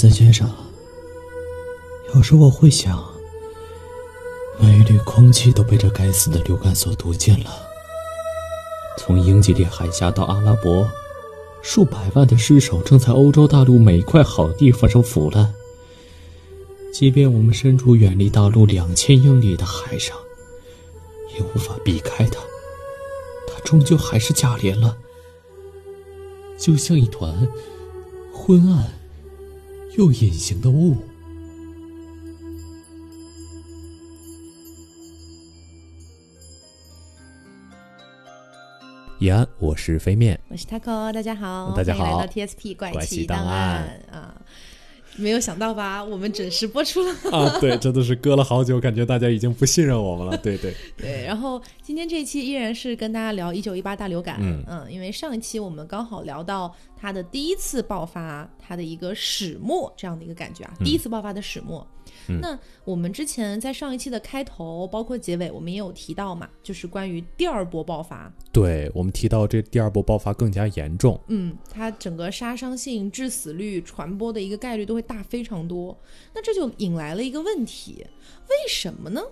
在街上，有时我会想，每一缕空气都被这该死的流感所毒尽了。从英吉利海峡到阿拉伯，数百万的尸首正在欧洲大陆每一块好地方上腐烂。即便我们身处远离大陆两千英里的海上，也无法避开它。它终究还是价廉了，就像一团昏暗又隐形的雾。易安，我是飞面，我是 taco，大家好，大家好，欢迎来到 TSP 怪奇档案啊。没有想到吧？我们准时播出了啊！对，真的是隔了好久，感觉大家已经不信任我们了。对对 对。然后今天这一期依然是跟大家聊一九一八大流感。嗯嗯，因为上一期我们刚好聊到它的第一次爆发，它的一个始末这样的一个感觉啊，第一次爆发的始末。那我们之前在上一期的开头，包括结尾，我们也有提到嘛，就是关于第二波爆发。对我们提到这第二波爆发更加严重，嗯，它整个杀伤性、致死率、传播的一个概率都会大非常多。那这就引来了一个问题：为什么呢？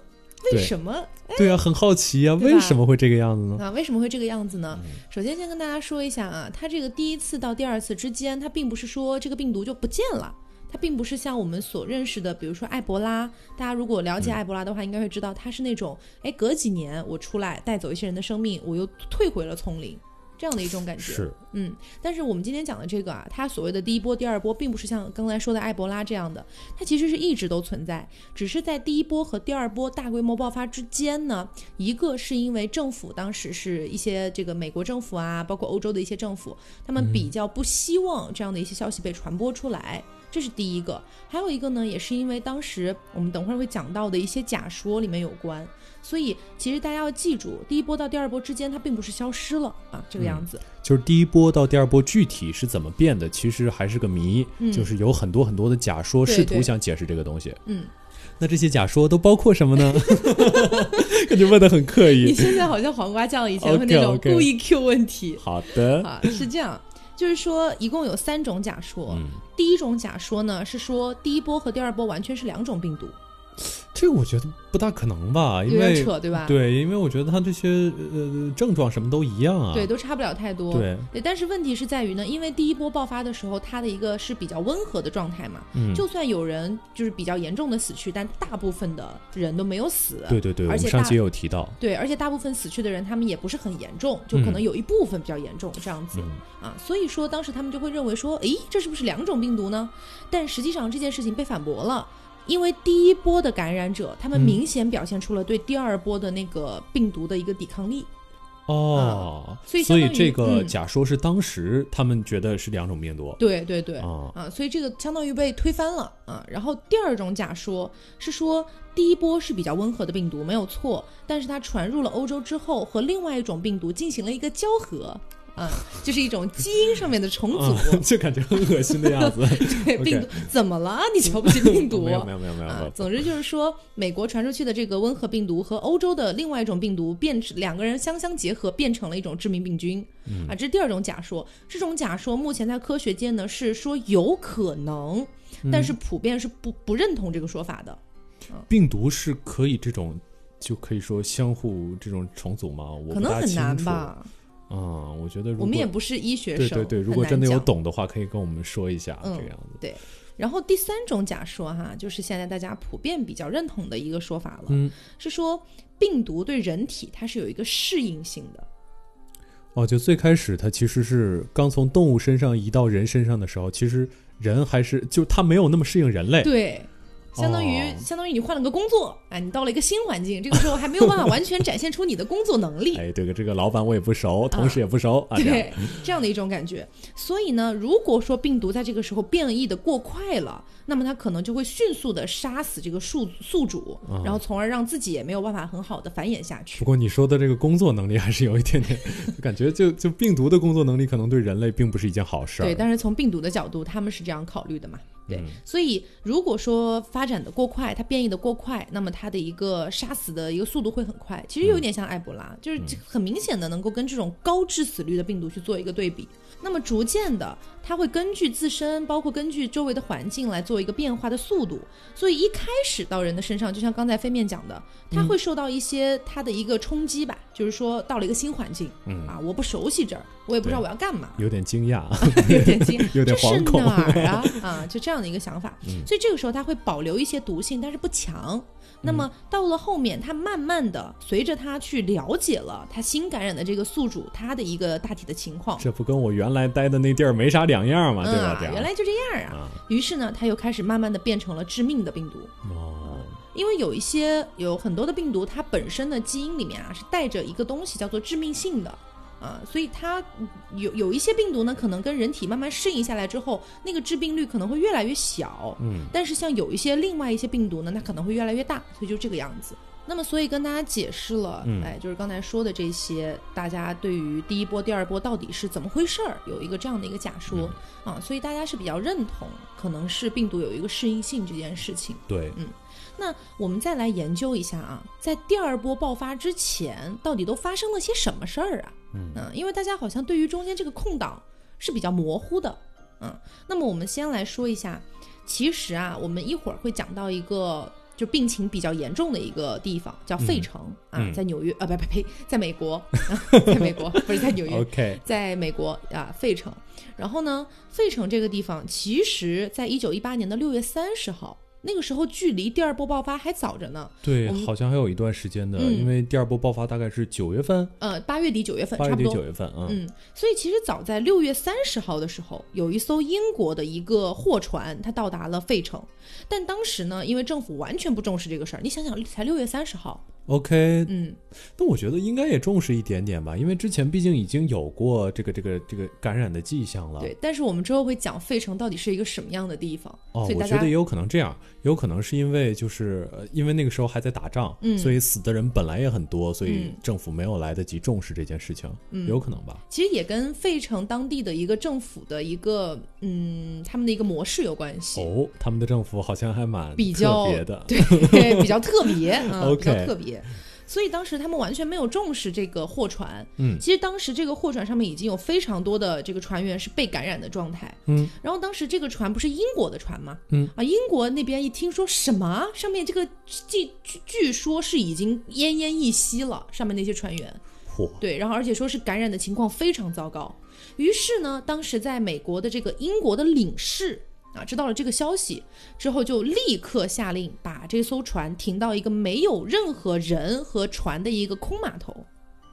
为什么？对啊，很好奇呀，为什么会这个样子呢？啊，为什么会这个样子呢？首先，先跟大家说一下啊，它这个第一次到第二次之间，它并不是说这个病毒就不见了。它并不是像我们所认识的，比如说埃博拉。大家如果了解埃博拉的话，应该会知道它是那种，哎，隔几年我出来带走一些人的生命，我又退回了丛林，这样的一种感觉。是，嗯。但是我们今天讲的这个啊，它所谓的第一波、第二波，并不是像刚才说的埃博拉这样的，它其实是一直都存在，只是在第一波和第二波大规模爆发之间呢，一个是因为政府当时是一些这个美国政府啊，包括欧洲的一些政府，他们比较不希望这样的一些消息被传播出来。这是第一个，还有一个呢，也是因为当时我们等会儿会讲到的一些假说里面有关，所以其实大家要记住，第一波到第二波之间它并不是消失了啊，这个样子。就是第一波到第二波具体是怎么变的，其实还是个谜，就是有很多很多的假说试图想解释这个东西。嗯，那这些假说都包括什么呢？感觉问的很刻意。你现在好像黄瓜酱以前的那种故意 Q 问题。好的啊，是这样。就是说，一共有三种假说。第一种假说呢，是说第一波和第二波完全是两种病毒。这个我觉得不大可能吧，因为扯对吧？对，因为我觉得他这些呃症状什么都一样啊，对，都差不了太多。对，对，但是问题是在于呢，因为第一波爆发的时候，它的一个是比较温和的状态嘛，嗯，就算有人就是比较严重的死去，但大部分的人都没有死。对对对，而且上期也有提到，对，而且大部分死去的人，他们也不是很严重，就可能有一部分比较严重这样子啊，所以说当时他们就会认为说，诶，这是不是两种病毒呢？但实际上这件事情被反驳了。因为第一波的感染者，他们明显表现出了对第二波的那个病毒的一个抵抗力。哦，所以所以这个假说是当时他们觉得是两种病毒。对对对，啊啊，所以这个相当于被推翻了啊。然后第二种假说是说，第一波是比较温和的病毒，没有错，但是它传入了欧洲之后，和另外一种病毒进行了一个交合。嗯，就是一种基因上面的重组，就感觉很恶心的样子。对，病毒怎么了？你瞧不起病毒？没有没有没有没有。总之就是说，美国传出去的这个温和病毒和欧洲的另外一种病毒变成两个人相相结合，变成了一种致命病菌。啊，这是第二种假说。这种假说目前在科学界呢是说有可能，但是普遍是不不认同这个说法的。病毒是可以这种就可以说相互这种重组吗？我可能很难吧。啊，我觉得我们也不是医学生，对对对，如果真的有懂的话，可以跟我们说一下这个样子。对，然后第三种假说哈，就是现在大家普遍比较认同的一个说法了，嗯，是说病毒对人体它是有一个适应性的。哦，就最开始它其实是刚从动物身上移到人身上的时候，其实人还是就它没有那么适应人类。对。相当于相当于你换了个工作，哎，你到了一个新环境，这个时候还没有办法完全展现出你的工作能力。哎，对，这个老板我也不熟，同事也不熟，对，这样的一种感觉。所以呢，如果说病毒在这个时候变异的过快了，那么它可能就会迅速的杀死这个宿宿主，然后从而让自己也没有办法很好的繁衍下去。不过你说的这个工作能力还是有一点点 感觉，就就病毒的工作能力可能对人类并不是一件好事。对，但是从病毒的角度，他们是这样考虑的嘛。对，所以如果说发展的过快，它变异的过快，那么它的一个杀死的一个速度会很快。其实有点像埃博拉，就是很明显的能够跟这种高致死率的病毒去做一个对比。那么逐渐的，它会根据自身，包括根据周围的环境来做一个变化的速度。所以一开始到人的身上，就像刚才飞面讲的，它会受到一些它的一个冲击吧，就是说到了一个新环境，嗯啊，我不熟悉这儿，我也不知道我要干嘛，有点惊讶，有点惊，有点这是哪儿啊？啊，就这样的一个想法。嗯所以这个时候它会保留一些毒性，但是不强。那么到了后面，他慢慢的随着他去了解了他新感染的这个宿主他的一个大体的情况，这不跟我原来待的那地儿没啥两样嘛，对吧？原来就这样啊。啊，于是呢，他又开始慢慢的变成了致命的病毒。哦，因为有一些有很多的病毒，它本身的基因里面啊是带着一个东西叫做致命性的啊，所以它嗯有有一些病毒呢，可能跟人体慢慢适应下来之后，那个致病率可能会越来越小。嗯，但是像有一些另外一些病毒呢，它可能会越来越大，所以就这个样子。那么，所以跟大家解释了，嗯哎，就是刚才说的这些，大家对于第一波、第二波到底是怎么回事儿，有一个这样的一个假说、嗯啊，所以大家是比较认同，可能是病毒有一个适应性这件事情。对，嗯那我们再来研究一下啊，在第二波爆发之前，到底都发生了些什么事儿啊？嗯。因为大家好像对于中间这个空档是比较模糊的，嗯，那么我们先来说一下，其实啊，我们一会儿会讲到一个就病情比较严重的一个地方，叫费城、啊，嗯在纽约啊，不不呸，在美国，啊、在美国不是在纽约，OK，在美国啊，费城。然后呢，费城这个地方，其实在一九一八年的六月三十号，那个时候距离第二波爆发还早着呢。对好像还有一段时间的，嗯。因为第二波爆发大概是九月份，呃，八月底九月份差不多。八月底九。月份，嗯，嗯，所以其实早在六月三十号的时候，有一艘英国的一个货船，它到达了费城，但当时呢，因为政府完全不重视这个事儿，你想想，才六月三十号，OK，嗯，那我觉得应该也重视一点点吧，因为之前毕竟已经有过这个这个这个感染的迹象了。对。但是我们之后会讲费城到底是一个什么样的地方，哦，我觉得也有可能这样，有可能是因为就是呃，因为那个时候还在打仗，嗯所以死的人本来也很多，所以嗯政府没有来得及重视这件事情，嗯有可能吧？其实也跟费城当地的一个政府的一个嗯，他们的一个模式有关系。哦，他们的政府好像还蛮比较别的，对，比较特别，嗯 OK 比较特别。所以当时他们完全没有重视这个货船。嗯其实当时这个货船上面已经有非常多的这个船员是被感染的状态。嗯，然后当时这个船不是英国的船吗？嗯啊，英国那边一听说什么上面这个据据据说是已经奄奄一息了，上面那些船员。嚯，对，然后而且说是感染的情况非常糟糕。于是呢，当时在美国的这个英国的领事知道了这个消息之后，就立刻下令把这艘船停到一个没有任何人和船的一个空码头。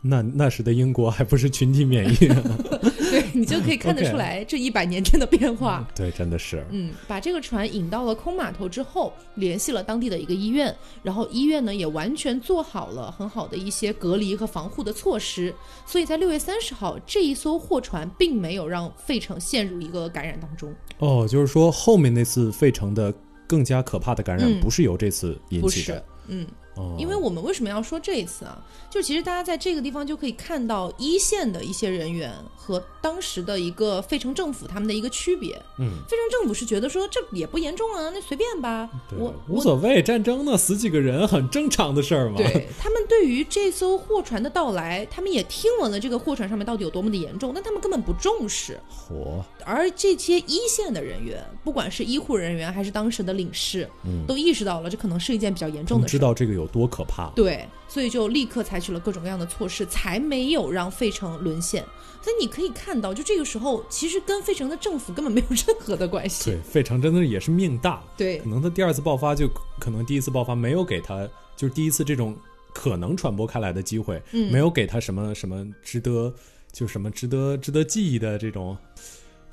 那那时的英国还不是群体免疫，对你就可以看得出来这一百年间的变化。对，真的是，嗯，把这个船引到了空码头之后，联系了当地的一个医院，然后医院呢也完全做好了很好的一些隔离和防护的措施，所以在六月三十号，这一艘货船并没有让费城陷入一个感染当中，哦，就是说后面那次费城的更加可怕的感染嗯。不是由这次引起的，，嗯，哦，因为我们为什么要说这一次啊？就其实大家在这个地方就可以看到一线的一些人员和当时的一个费城政府他们的一个区别。嗯，费城政府是觉得说这也不严重啊，那随便吧，对我无所谓，战争呢死几个人很正常的事儿嘛。对他们对于这艘货船的到来，他们也听闻了这个货船上面到底有多么的严重，但他们根本不重视。嚯，而这些一线的人员，不管是医护人员还是当时的领事，嗯都意识到了这可能是一件比较严重的事。道这个有多可怕。对，所以就立刻采取了各种各样的措施，才没有让费城沦陷。所以你可以看到，就这个时候，其实跟费城的政府根本没有任何的关系。对，费城真的也是命大，对可能他第二次爆发就可能第一次爆发没有给他，就是第一次这种可能传播开来的机会，嗯没有给他什么什么值得就什么值得值得记忆的这种。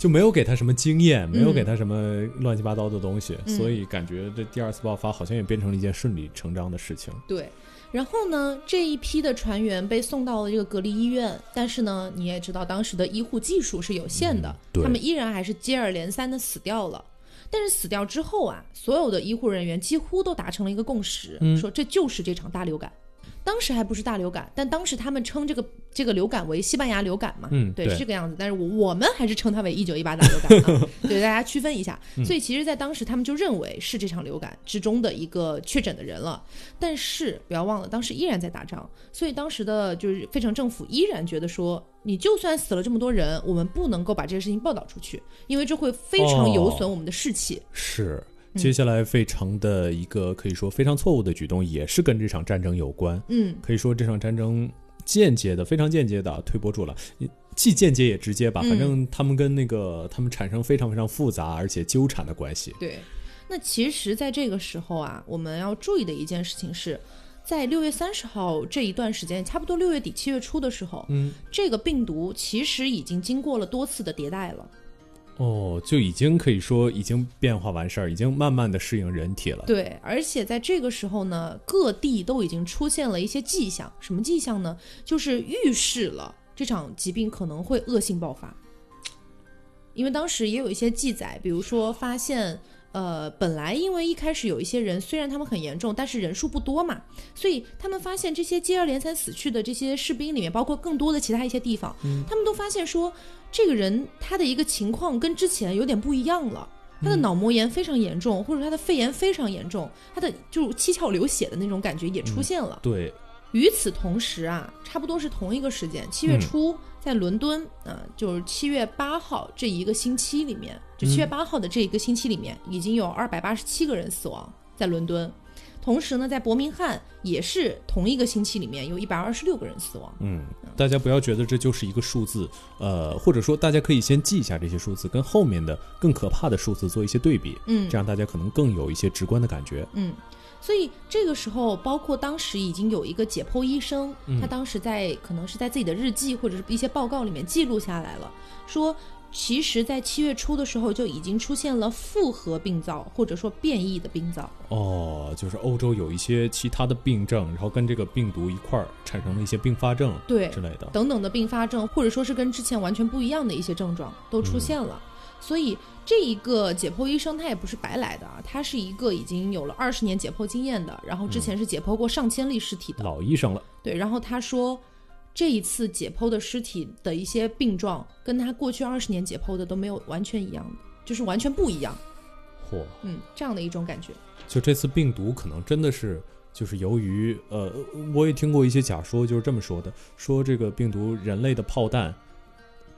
就没有给他什么经验，没有给他什么乱七八糟的东西，嗯所以感觉这第二次爆发好像也变成了一件顺理成章的事情。对，然后呢，这一批的船员被送到了这个隔离医院，但是呢，你也知道当时的医护技术是有限的，他们依然还是接二连三的死掉了。但是死掉之后啊，所有的医护人员几乎都达成了一个共识，嗯说这就是这场大流感。当时还不是大流感，但当时他们称这个这个流感为西班牙流感嘛，对，嗯对是这个样子。但是我我们还是称它为一九一八大流感啊，对，大家区分一下。嗯所以其实，在当时他们就认为是这场流感之中的一个确诊的人了。但是不要忘了，当时依然在打仗，所以当时的就是费城政府依然觉得说，你就算死了这么多人，我们不能够把这个事情报道出去，因为这会非常有损我们的士气。是。嗯接下来费城的一个可以说非常错误的举动，也是跟这场战争有关。嗯，可以说这场战争间接的、非常间接的推波助澜，既间接也直接吧。嗯反正他们跟那个他们产生非常非常复杂而且纠缠的关系。对。那其实，在这个时候啊，我们要注意的一件事情是。在六月三十号这一段时间，差不多六月底七月初的时候，嗯，这个病毒其实已经经过了多次的迭代了。哦，就已经可以说已经变化完事儿，已经慢慢的适应人体了。对，而且在这个时候呢，各地都已经出现了一些迹象。什么迹象呢？就是预示了这场疾病可能会恶性爆发。因为当时也有一些记载，比如说发现，呃，本来因为一开始有一些人虽然他们很严重，但是人数不多嘛，所以他们发现这些接二连三死去的这些士兵里面，包括更多的其他一些地方，他们都发现说，这个人他的一个情况跟之前有点不一样了。他的脑膜炎非常严重，或者他的肺炎非常严重，他的就七窍流血的那种感觉也出现了。对，与此同时啊，差不多是同一个时间，七月初在伦敦啊、就是七月八号这一个星期里面，就七月八号的这一个星期里面，已经有二百八十七个人死亡在伦敦。同时呢，在伯明翰也是同一个星期里面有一百二十六个人死亡。嗯，大家不要觉得这就是一个数字，呃，或者说大家可以先记一下这些数字，跟后面的更可怕的数字做一些对比，嗯这样大家可能更有一些直观的感觉。嗯，所以这个时候，包括当时已经有一个解剖医生，他当时在可能是在自己的日记或者是一些报告里面记录下来了，说其实，在七月初的时候就已经出现了复合病灶或者说变异的病灶。哦，就是欧洲有一些其他的病症，然后跟这个病毒一块儿产生了一些并发症，对之类的。等等的并发症，或者说是跟之前完全不一样的一些症状都出现了。所以这一个解剖医生他也不是白来的啊，他是一个已经有了二十年解剖经验的，然后之前是解剖过上千例尸体的。老医生了，对，然后他说，这一次解剖的尸体的一些病状，跟他过去二十年解剖的都没有完全一样的，就是完全不一样。嚯！嗯，这样的一种感觉。就这次病毒可能真的是，就是由于呃，我也听过一些假说，就是这么说的，说这个病毒人类的炮弹。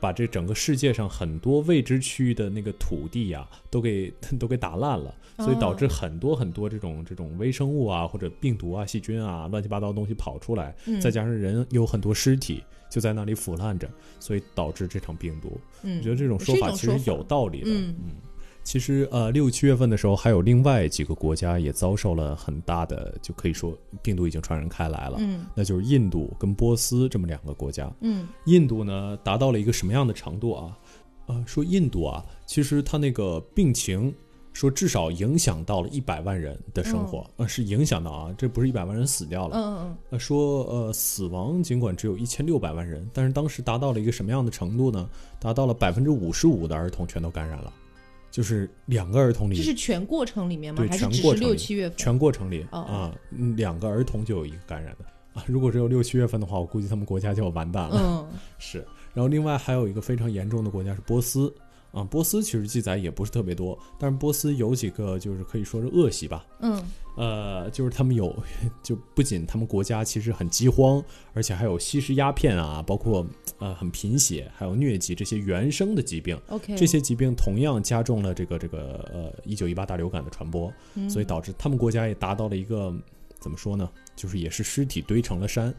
把这整个世界上很多未知区域的那个土地呀、都给 都给打烂了，所以导致很多很多这种这种微生物啊，或者病毒啊、细菌啊、乱七八糟的东西跑出来，嗯再加上人有很多尸体就在那里腐烂着，所以导致这场病毒。嗯，我觉得这种说法其实有道理的。嗯其实呃，六七月份的时候，还有另外几个国家也遭受了很大的，就可以说病毒已经传染开来了。嗯那就是印度跟波斯这么两个国家。嗯印度呢，达到了一个什么样的程度啊？呃，说印度啊，其实它那个病情，说至少影响到了一百万人的生活，呃，是影响到啊，这不是一百万人死掉了。嗯嗯呃，说呃，死亡尽管只有一千六百万人，但是当时达到了一个什么样的程度呢？达到了百分之五十五的儿童全都感染了，就是两个儿童嗯，里这是全过程里面吗？对还是只是全过程六七月份？全过程里哦啊、嗯两个儿童就有一个感染的啊。如果只有六七月份的话，我估计他们国家就要完蛋了。嗯 是，然后另外还有一个非常严重的国家是波斯啊，波斯其实记载也不是特别多，但是波斯有几个就是可以说是恶习吧，嗯呃，就是他们有，就不仅他们国家其实很饥荒，而且还有吸食鸦片啊，包括呃很贫血，还有疟疾这些原生的疾病。，OK，这些疾病同样加重了这个这个呃一九一八大流感的传播，嗯所以导致他们国家也达到了一个怎么说呢？就是也是尸体堆成了山。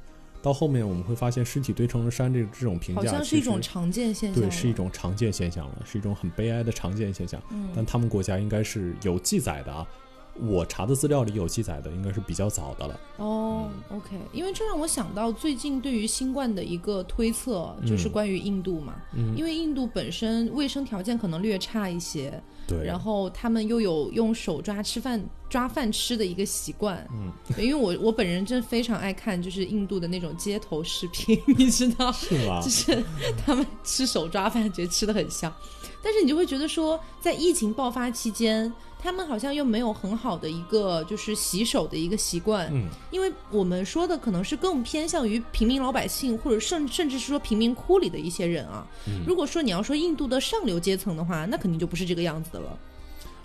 到后面我们会发现，尸体堆成了山这这种评价好像是一种常见现象。对，是一种常见现象了，是一种很悲哀的常见现象。嗯但他们国家应该是有记载的啊，我查的资料里有记载的，应该是比较早的了。哦，OK，因为这让我想到最近对于新冠的一个推测，就是嗯关于印度嘛，嗯，因为印度本身卫生条件可能略差一些，对，然后他们又有用手抓吃饭、抓饭吃的一个习惯。嗯，因为我我本人真非常爱看就是印度的那种街头视频，你知道，是吗就？是他们吃手抓饭，觉得吃的很香。但是你就会觉得说，在疫情爆发期间，他们好像又没有很好的一个就是洗手的一个习惯，嗯，因为我们说的可能是更偏向于平民老百姓，或者甚甚至是说贫民窟里的一些人啊。如果说你要说印度的上流阶层的话，那肯定就不是这个样子的了。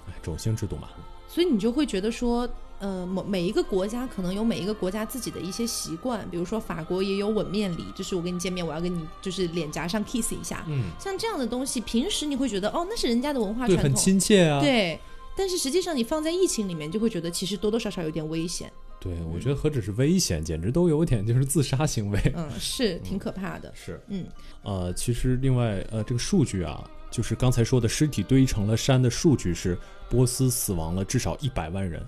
哎种姓制度嘛，所以你就会觉得说，呃，每每一个国家可能有每一个国家自己的一些习惯，比如说法国也有吻面礼，就是我跟你见面，我要跟你就是脸颊上 kiss 一下，嗯，像这样的东西，平时你会觉得哦，那是人家的文化，很传统，很亲切啊。对。但是实际上，你放在疫情里面，就会觉得其实多多少少有点危险，对，我觉得何止是危险，简直都有点就是自杀行为。嗯，是挺可怕的，是，嗯，呃，其实另外呃，这个数据啊，就是刚才说的尸体堆成了山的数据是波斯死亡了至少一百万人，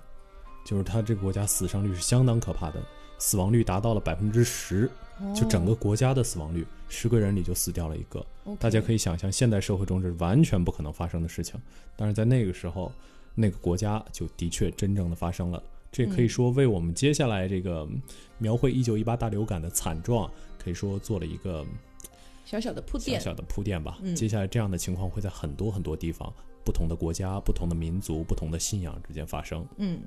就是他这个国家死伤率是相当可怕的，死亡率达到了百分之十，就整个国家的死亡率，十个人里就死掉了一个。哦大家可以以想象，现代社会中这是完全不可能发生的事情，但是在那个时候，那个国家就的确真正的发生了。这可以说为我们接下来这个嗯描绘一九一八大流感的惨状，可以说做了一个小小的铺垫，小小的铺垫吧。嗯接下来这样的情况会在很多很多地方、不同的国家、不同的民族、不同的信仰之间发生。嗯，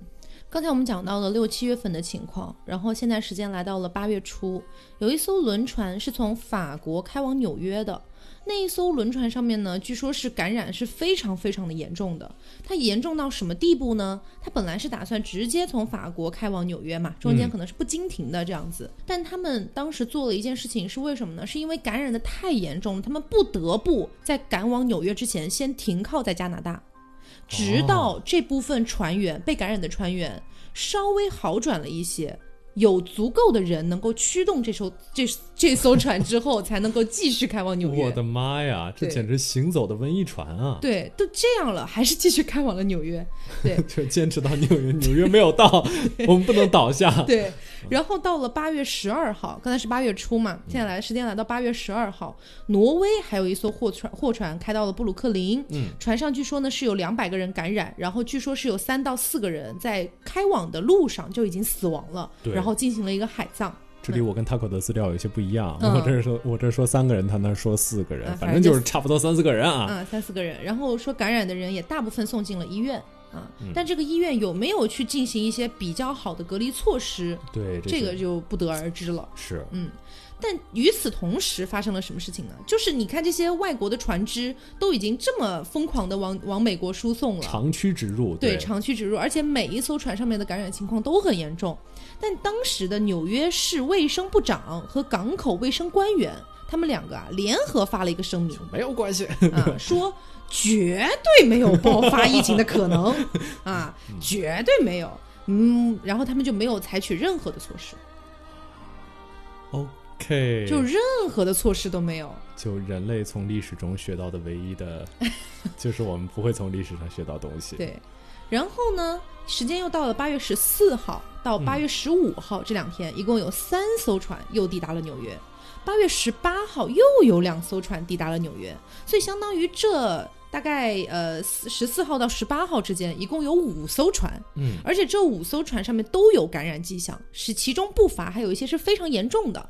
刚才我们讲到了六七月份的情况，然后现在时间来到了八月初，有一艘轮船是从法国开往纽约的。那一艘轮船上面呢，据说是感染是非常非常的严重的。它严重到什么地步呢？它本来是打算直接从法国开往纽约嘛，中间嗯可能是不经停的这样子。但他们当时做了一件事情，是为什么呢？是因为感染的太严重了，他们不得不在赶往纽约之前先停靠在加拿大。直到这部分船员被感染的船员稍微好转了一些，有足够的人能够驱动这艘这这艘船之后，才能够继续开往纽约。我的妈呀，这简直行走的瘟疫船啊！对，都这样了，还是继续开往了纽约。对就坚持到纽约，纽约没有到，我们不能倒下。对，然后到了八月十二号，刚才是八月初嘛，现在来时间来到八月十二号，挪威还有一艘货船货船开到了布鲁克林，嗯，船上据说呢是有两百个人感染，然后据说是有三到四个人在开往的路上就已经死亡了，然后进行了一个海葬。这里我跟 Taco 的资料有些不一样，嗯。我这儿说我这儿说三个人，他那儿说四个人，嗯反正就是差不多三四个人啊。啊，三四个人，然后说感染的人也大部分送进了医院啊，嗯。但这个医院有没有去进行一些比较好的隔离措施，对，这个就不得而知了。是。嗯，但与此同时发生了什么事情呢？就是你看这些外国的船只都已经这么疯狂的往往美国输送了，长驱直入，对，长驱直入，而且每一艘船上面的感染情况都很严重。但当时的纽约市卫生部长和港口卫生官员，他们两个啊联合发了一个声明没有关系。啊，说绝对没有爆发疫情的可能 啊，绝对没有。嗯，然后他们就没有采取任何的措施，OK，就任何的措施都没有。就人类从历史中学到的唯一的，就是我们不会从历史上学到东西。对，然后呢，时间又到了八月十四号到八月十五号、这两天，一共有三艘船又抵达了纽约。八月十八号又有两艘船抵达了纽约，所以相当于这大概呃十四号到十八号之间，一共有五艘船，嗯，而且这五艘船上面都有感染迹象，是其中不乏还有一些是非常严重的。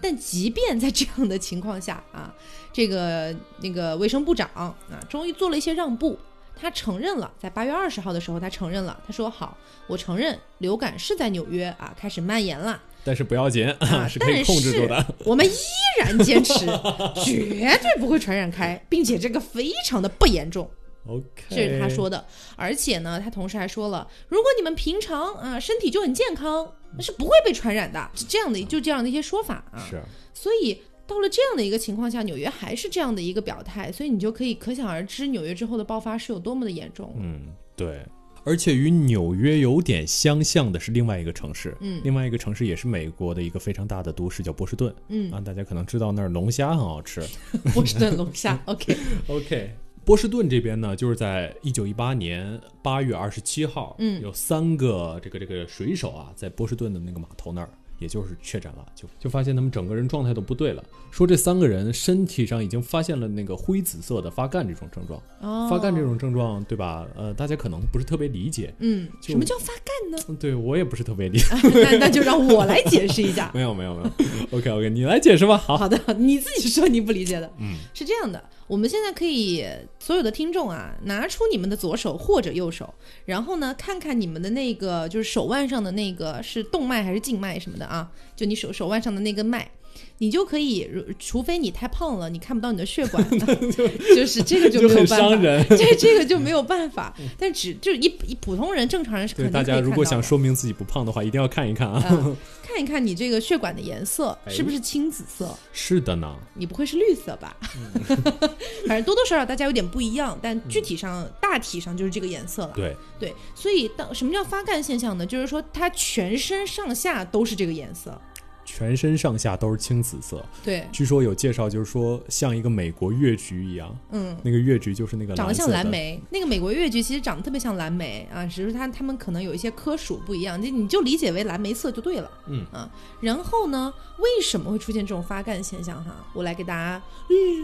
但即便在这样的情况下啊，这个那个卫生部长啊，终于做了一些让步，他承认了，在八月二十号的时候，他承认了，他说好，我承认流感是在纽约啊开始蔓延了，但是不要紧，啊是可以控制住的。我们依然坚持，绝对不会传染开，并且这个非常的不严重。OK，这是他说的，而且呢，他同时还说了，如果你们平常啊身体就很健康，那是不会被传染的，是这样的，就这样的一些说法啊。是所以到了这样的一个情况下，纽约还是这样的一个表态，所以你就可以可想而知，纽约之后的爆发是有多么的严重。嗯，对。而且与纽约有点相像的是另外一个城市，嗯另外一个城市也是美国的一个非常大的都市，叫波士顿。嗯啊，大家可能知道那儿龙虾很好吃。波士顿龙虾，OK，OK，波士顿这边呢，就是在一九一八年八月二十七号，嗯有三个这个这个水手啊，在波士顿的那个码头那儿，也就是确诊了，就就发现他们整个人状态都不对了，说这三个人身体上已经发现了那个灰紫色的发干这种症状，哦，发干这种症状，对吧？呃，大家可能不是特别理解，嗯，什么叫发干呢？嗯对我也不是特别理 解。那那就让我来解释一下。没有没有没有，OK OK，你来解释吧。好，好的，你自己说你不理解的，嗯是这样的。我们现在可以所有的听众啊，拿出你们的左手或者右手，然后呢，看看你们的那个就是手腕上的那个是动脉还是静脉什么的啊，就你手手腕上的那根脉。你就可以，如除非你太胖了，你看不到你的血管，就是这个就就很没有办法，伤人。这这个就没有办法。但只就一一普通人正常人是肯定可以大家如果想说明自己不胖的话，一定要看一看啊。嗯看一看你这个血管的颜色哎是不是青紫色，是的呢，你不会是绿色吧？嗯 反正多多少少大家有点不一样，但具体上、大体上就是这个颜色了。对，对，所以当什么叫发干现象呢？就是说它全身上下都是这个颜色。全身上下都是青紫色。对，据说有介绍，就是说像一个美国越橘一样，嗯。那个越橘就是那个长得像蓝莓，那个美国越橘其实长得特别像蓝莓啊，只是它它们可能有一些科属不一样，就你就理解为蓝莓色就对了。嗯啊，然后呢，为什么会出现这种发干现象？哈，我来给大家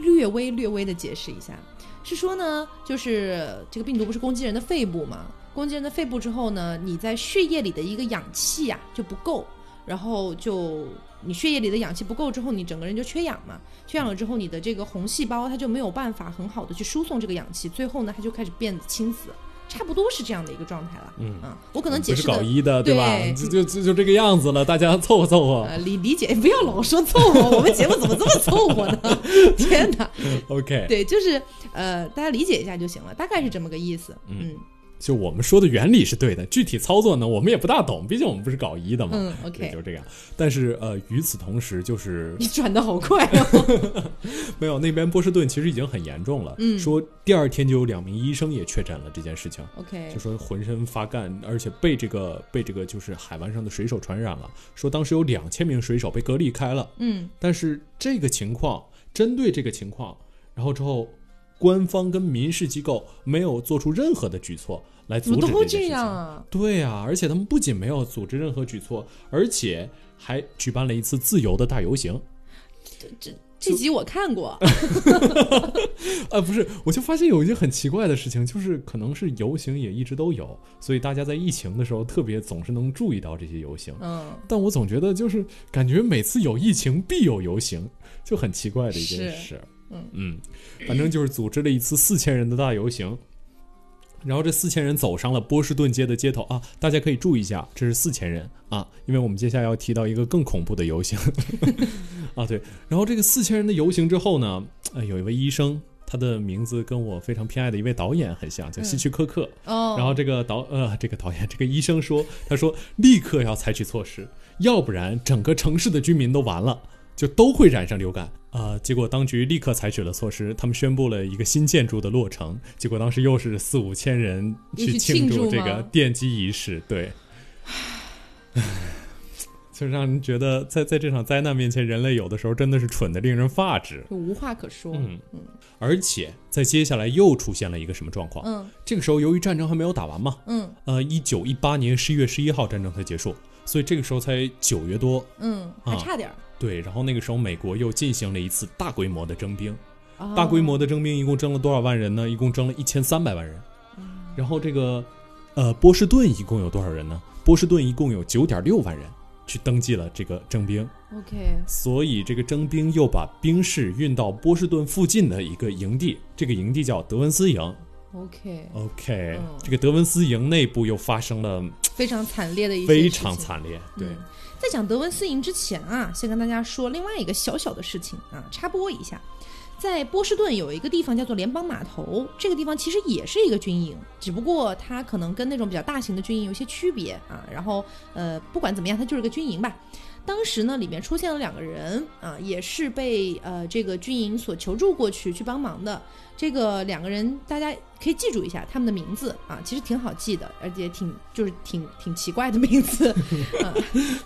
略微略微的解释一下，是说呢，就是这个病毒不是攻击人的肺部嘛？攻击人的肺部之后呢，你在血液里的一个氧气呀、就不够，然后就你血液里的氧气不够之后，你整个人就缺氧嘛。缺氧了之后，你的这个红细胞它就没有办法很好的去输送这个氧气，最后呢，它就开始变得青紫，差不多是这样的一个状态了。嗯啊，我可能解释的搞医的，对吧？对就就就就这个样子了，大家凑合凑合。呃，理理解，不要老说凑合，我们节目怎么这么凑合呢？天哪！OK，对，就是呃，大家理解一下就行了，大概是这么个意思。嗯就我们说的原理是对的，具体操作呢，我们也不大懂，毕竟我们不是搞医的嘛。嗯对，，OK，就这样。但是呃，与此同时，就是 你转的好快哦。没有那边波士顿其实已经很严重了，嗯说第二天就有两名医生也确诊了这件事情。OK，就说浑身发干，而且被这个被这个就是海湾上的水手传染了。说当时有两千名水手被隔离开了，嗯但是这个情况，针对这个情况，然后之后，官方跟民事机构没有做出任何的举措来阻止这件事情。样啊？对啊，而且他们不仅没有组织任何举措，而且还举办了一次自由的大游行。这这。这集我看过，啊，不是，我就发现有一件很奇怪的事情，就是可能是游行也一直都有，所以大家在疫情的时候特别总是能注意到这些游行。嗯，但我总觉得就是感觉每次有疫情必有游行，就很奇怪的一件是事。嗯。嗯，反正就是组织了一次四千人的大游行，然后这四千人走上了波士顿街的街头。啊，大家可以注意一下，这是四千人。啊，因为我们接下来要提到一个更恐怖的游行。啊，对，然后这个四千人的游行之后呢，呃，有一位医生。他的名字跟我非常偏爱的一位导演很像，叫希区柯克。哦，然后这个导呃，这个导演这个医生说，他说立刻要采取措施，要不然整个城市的居民都完了，就都会染上流感啊、结果当局立刻采取了措施，他们宣布了一个新建筑的落成。结果当时又是四五千人去庆庆祝这个奠基仪式，对。就让人觉得在在这场灾难面前，人类有的时候真的是蠢的令人发指。就无话可说。嗯，而且在接下来又出现了一个什么状况？嗯这个时候由于战争还没有打完嘛，嗯呃，一九一八年十一月十一号战争才结束，所以这个时候才九月多。嗯，还啊差点儿。对，然后那个时候美国又进行了一次大规模的征兵，哦大规模的征兵一共征了多少万人呢？一共征了一千三百万人。嗯然后这个呃波士顿一共有多少人呢？波士顿一共有九点六万人去登记了这个征兵，OK，所以这个征兵又把兵士运到波士顿附近的一个营地，这个营地叫德文斯营。OK，OK，、嗯这个德文斯营内部又发生了非常惨烈的一些非常惨烈，对。嗯在讲德文斯营之前啊，先跟大家说另外一个小小的事情啊，插播一下。在波士顿有一个地方叫做联邦码头，这个地方其实也是一个军营，只不过它可能跟那种比较大型的军营有些区别啊。然后呃，不管怎么样，它就是个军营吧。当时呢，里面出现了两个人啊，也是被呃这个军营所求助过去去帮忙的。这个两个人大家可以记住一下他们的名字啊，其实挺好记的，而且挺就是挺挺奇怪的名字 啊。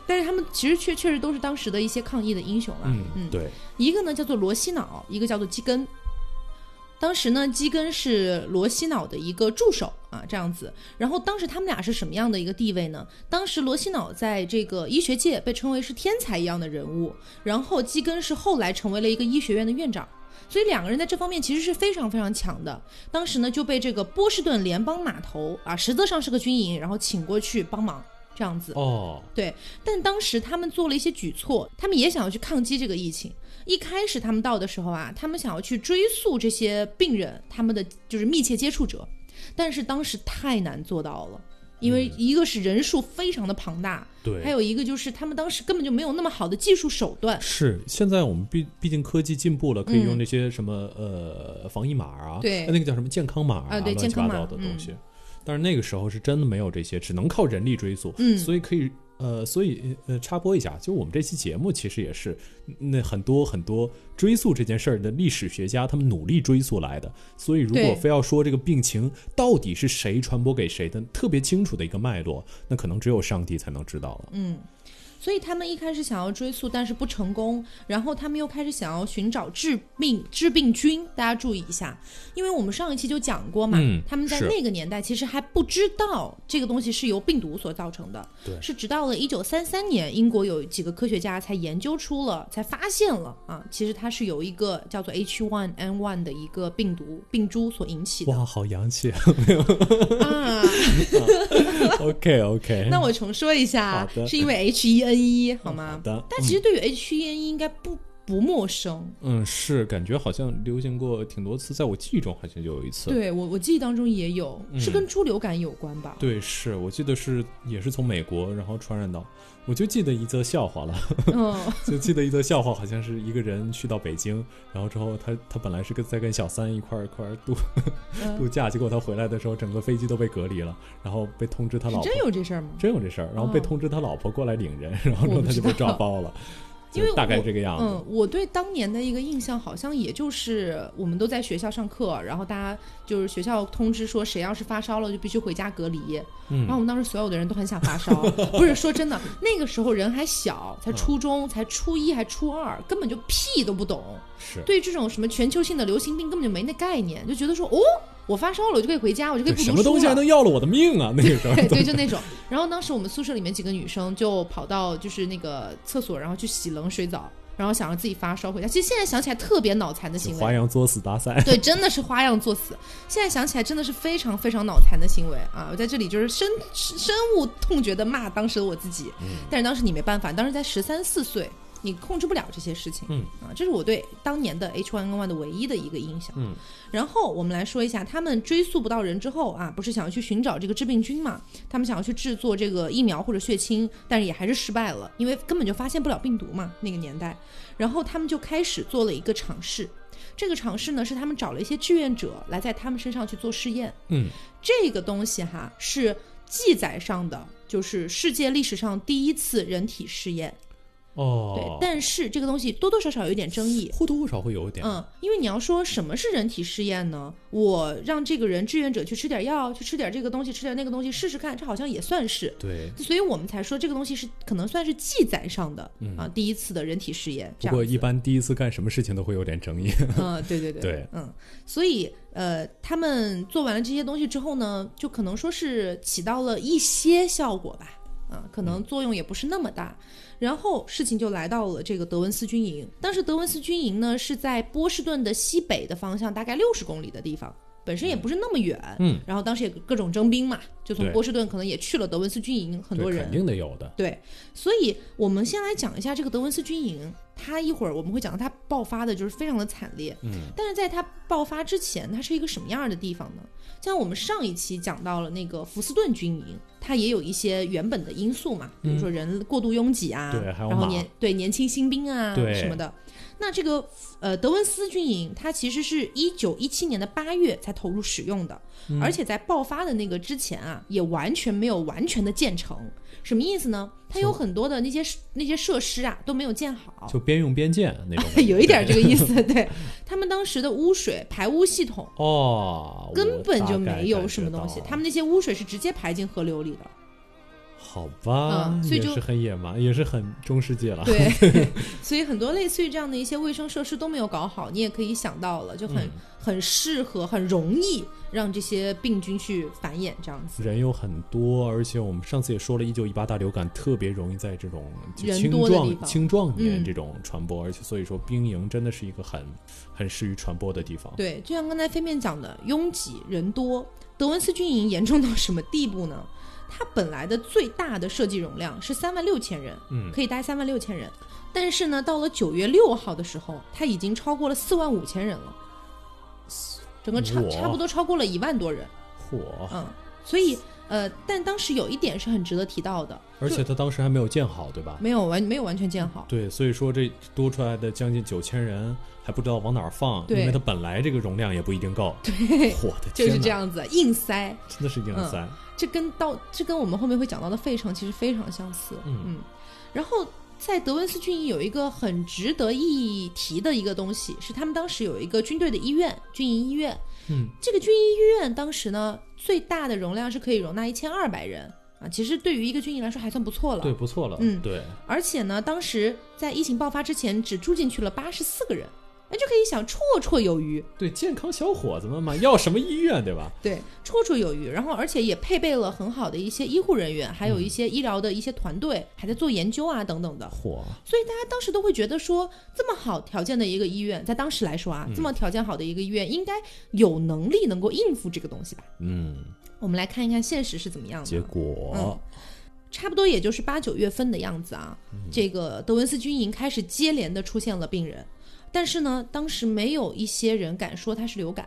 但是他们其实确确实都是当时的一些抗议的英雄了。嗯，对，一个呢叫做罗西脑，一个叫做基根。当时呢，基根是罗西脑的一个助手啊，这样子。然后当时他们俩是什么样的一个地位呢？当时罗西脑在这个医学界被称为是天才一样的人物，然后基根是后来成为了一个医学院的院长。所以两个人在这方面其实是非常非常强的。当时呢就被这个波士顿联邦码头啊，实则上是个军营，然后请过去帮忙这样子。哦，对，但当时他们做了一些举措，他们也想要去抗击这个疫情。一开始他们到的时候啊，他们想要去追溯这些病人他们的就是密切接触者，但是当时太难做到了。因为一个是人数非常的庞大，对，还有一个就是他们当时根本就没有那么好的技术手段。是，现在我们毕毕竟科技进步了，可以用那些什么呃防疫码啊，对，那个叫什么健康码啊，对，乱七八糟的东西。但是那个时候是真的没有这些，只能靠人力追溯，嗯，所以可以。呃，所以呃，插播一下，就我们这期节目其实也是那很多很多追溯这件事儿的历史学家他们努力追溯来的。所以如果非要说这个病情到底是谁传播给谁的特别清楚的一个脉络，那可能只有上帝才能知道了。嗯。所以他们一开始想要追溯，但是不成功。然后他们又开始想要寻找致病致病菌。大家注意一下，因为我们上一期就讲过嘛，他们在那个年代其实还不知道这个东西是由病毒所造成的。对，是直到了一九三三年，英国有几个科学家才研究出了，才发现了啊，其实它是由一个叫做 H1N1 的一个病毒病株所引起的。哇，好洋气啊！OK OK，那我重说一下，是因为 H1N。一好吗？但其实对于 H 一 N 一应该不不陌生。嗯，是感觉好像流行过挺多次，在我记忆中好像就有一次。对我我记忆当中也有，是跟猪流感有关吧？对，是我记得是也是从美国然后传染到。我就记得一则笑话了，就记得一则笑话，好像是一个人去到北京，然后之后他他本来是跟在跟小三一块一块度 度假，结果他回来的时候，整个飞机都被隔离了，然后被通知他老婆真有这事儿吗？真有这事儿，然后被通知他老婆过来领人，然后之后他就被抓包了。因为大概这个样子。嗯，我对当年的一个印象，好像也就是我们都在学校上课，然后大家就是学校通知说，谁要是发烧了，就必须回家隔离。嗯，然后我们当时所有的人都很想发烧，不是说真的，那个时候人还小，才初中，才初一还初二，根本就屁都不懂。是，对这种什么全球性的流行病根本就没那概念，就觉得说哦。我发烧了，我就可以回家，我就可以不读书了。什么东西还能要了我的命啊？那个时候，对，就那种。然后当时我们宿舍里面几个女生就跑到就是那个厕所，然后去洗冷水澡，然后想让自己发烧回家。其实现在想起来特别脑残的行为，花样作死大赛。对，真的是花样作死。现在想起来真的是非常非常脑残的行为啊！我在这里就是深深恶痛绝的骂当时的我自己。但是当时你没办法，当时才十三四岁。你控制不了这些事情，嗯啊，这是我对当年的 H1N1 的唯一的一个印象，嗯，然后我们来说一下，他们追溯不到人之后啊，不是想要去寻找这个致病菌嘛？他们想要去制作这个疫苗或者血清，但是也还是失败了，因为根本就发现不了病毒嘛，那个年代。然后他们就开始做了一个尝试，这个尝试呢是他们找了一些志愿者来在他们身上去做试验，嗯，这个东西哈是记载上的，就是世界历史上第一次人体试验。哦，对，但是这个东西多多少少有一点争议，或多或少会有一点。嗯，因为你要说什么是人体试验呢？我让这个人志愿者去吃点药，去吃点这个东西，吃点那个东西试试看，这好像也算是。对，所以我们才说这个东西是可能算是记载上的啊，第一次的人体试验。不过一般第一次干什么事情都会有点争议。嗯，对对对对，嗯，所以呃，他们做完了这些东西之后呢，就可能说是起到了一些效果吧，啊，可能作用也不是那么大。然后事情就来到了这个德文斯军营。当时德文斯军营呢是在波士顿的西北的方向，大概六十公里的地方，本身也不是那么远。嗯。然后当时也各种征兵嘛，就从波士顿可能也去了德文斯军营，很多人。肯定得有的。对，所以我们先来讲一下这个德文斯军营。它一会儿我们会讲到它爆发的就是非常的惨烈。嗯。但是在它爆发之前，它是一个什么样的地方呢？像我们上一期讲到了那个福斯顿军营，它也有一些原本的因素嘛，比如说人过度拥挤啊，对，然后年对年轻新兵啊什么的。那这个呃德文斯军营，它其实是一九一七年的八月才投入使用的，而且在爆发的那个之前啊，也完全没有完全的建成。什么意思呢？它有很多的那些那些设施啊都没有建好，就边用边建那种，有一点这个意思。对他们当时的污水排污系统哦，根本就没有什么东西，他们那些污水是直接排进河流里的。好吧，所以也是很野蛮，也是很中世纪了。对，所以很多类似于这样的一些卫生设施都没有搞好，你也可以想到了，就很很适合，很容易让这些病菌去繁衍这样子。人有很多，而且我们上次也说了，一九一八大流感特别容易在这种青壮青壮年这种传播，而且所以说兵营真的是一个很很适于传播的地方。对，就像刚才飞面讲的，拥挤人多，德文斯军营严重到什么地步呢？它本来的最大的设计容量是三万六千人，嗯可以待三万六千人。但是呢，到了九月六号的时候，它已经超过了四万五千人了，整个差差不多超过了一万多人。嚯！嗯，所以呃，但当时有一点是很值得提到的，而且它当时还没有建好，对吧？没有完没有完全建好。对，所以说这多出来的将近九千人还不知道往哪儿放，因为它本来这个容量也不一定够。对，我的就天就，是这样子，硬塞。真的是硬嗯塞。这跟到这跟我们后面会讲到的费城其实非常相似。嗯然后在德文斯军营有一个很值得一提的一个东西，是他们当时有一个军队的医院，军营医院。嗯，这个军营医院当时呢，最大的容量是可以容纳一千二百人啊，其实对于一个军营来说还算不错了。对，不错了。嗯对，而且呢，当时在疫情爆发之前，只住进去了八十四个人，那就可以想绰绰有余。对，健康小伙子们嘛，要什么医院，对吧？对，绰绰有余。然后，而且也配备了很好的一些医护人员，还有一些医疗的一些团队，还在做研究啊等等的。嚯，所以大家当时都会觉得说，这么好条件的一个医院，在当时来说啊，这么条件好的一个医院，应该有能力能够应付这个东西吧？嗯，我们来看一看现实是怎么样的。结果，差不多也就是八九月份的样子啊，这个德文斯军营开始接连的出现了病人，但是呢，当时没有一些人敢说它是流感。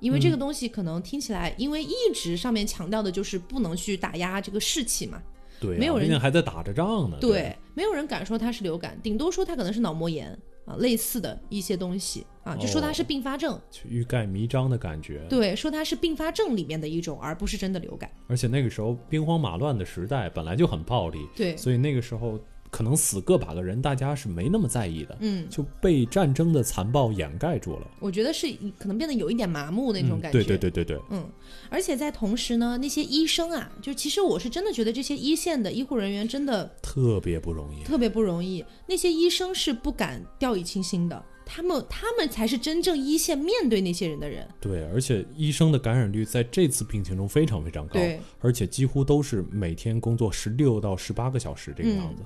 因为这个东西可能听起来，因为一直上面强调的就是不能去打压这个士气嘛，对啊，没有人还在打着仗呢。对，没有人敢说它是流感，顶多说它可能是脑膜炎啊，类似的一些东西啊，就说它是并发症，就欲盖弥彰的感觉。对，说它是并发症里面的一种，而不是真的流感。而且那个时候兵荒马乱的时代本来就很暴力，对，所以那个时候可能死个把个人，大家是没那么在意的，嗯，就被战争的残暴掩盖住了。我觉得是可能变得有一点麻木那种嗯感觉。对对对对对，嗯，而且在同时呢，那些医生啊，就其实我是真的觉得这些一线的医护人员真的特别不容易。特别不容易，那些医生是不敢掉以轻心的，他们他们才是真正一线面对那些人的人。对，而且医生的感染率在这次病情中非常非常高，而且几乎都是每天工作十六到十八个小时这个样子。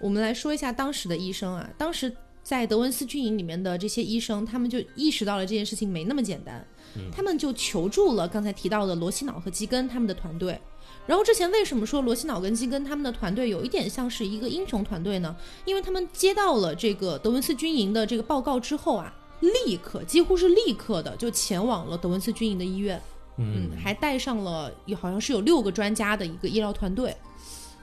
我们来说一下当时的医生啊，当时在德文斯军营里面的这些医生，他们就意识到了这件事情没那么简单，他们就求助了刚才提到的罗西脑和基根他们的团队。然后之前为什么说罗西脑跟基根他们的团队有一点像是一个英雄团队呢？因为他们接到了这个德文斯军营的这个报告之后啊，立刻几乎是立刻的就前往了德文斯军营的医院，嗯，还带上了有好像是有六个专家的一个医疗团队，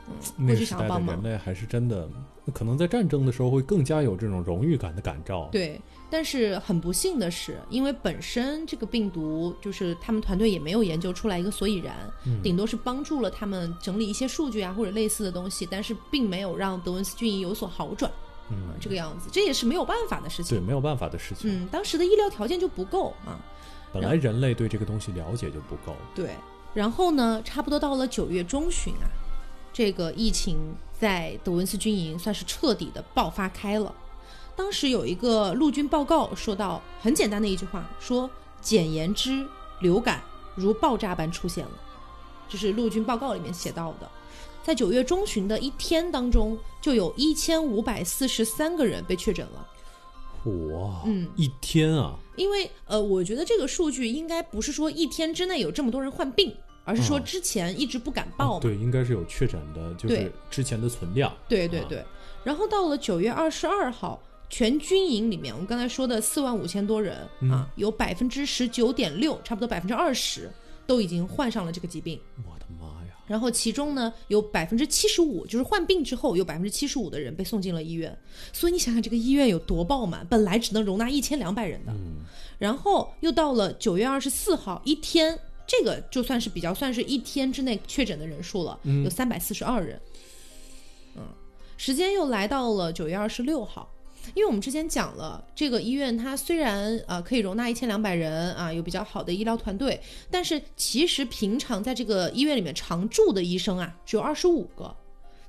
嗯，过去那个时代的想要帮忙人。类还是真的，可能在战争的时候会更加有这种荣誉感的感召。对，但是很不幸的是，因为本身这个病毒就是他们团队也没有研究出来一个所以然，嗯顶多是帮助了他们整理一些数据啊或者类似的东西，但是并没有让德文斯军营有所好转。嗯啊，这个样子，这也是没有办法的事情对，没有办法的事情。嗯，当时的医疗条件就不够啊。本来人类对这个东西了解就不够。对，然后呢，差不多到了九月中旬啊，这个疫情在德文斯军营算是彻底的爆发开了。当时有一个陆军报告说到很简单的一句话，说简言之，流感如爆炸般出现了，这是陆军报告里面写到的。在九月中旬的一天当中，就有一千五百四十三个人被确诊了。哇，嗯，一天啊，因为呃，我觉得这个数据应该不是说一天之内有这么多人患病，而是说哦之前一直不敢报嘛。对，应该是有确诊的，就是之前的存量。啊对对对。然后到了九月二十二号，全军营里面，我们刚才说的四万五千多人、嗯啊，有百分之十九点六，差不多百分之二十都已经患上了这个疾病。我的妈呀！然后其中呢，有百分之七十五，就是患病之后有百分之七十五的人被送进了医院。所以你想想，这个医院有多爆满，本来只能容纳一千两百人的。嗯，然后又到了九月二十四号，一天，这个就算是比较算是一天之内确诊的人数了，有三百四十二人。嗯，时间又来到了九月二十六号。因为我们之前讲了，这个医院它虽然啊、呃可以容纳一千两百人啊，有比较好的医疗团队，但是其实平常在这个医院里面常驻的医生啊只有二十五个。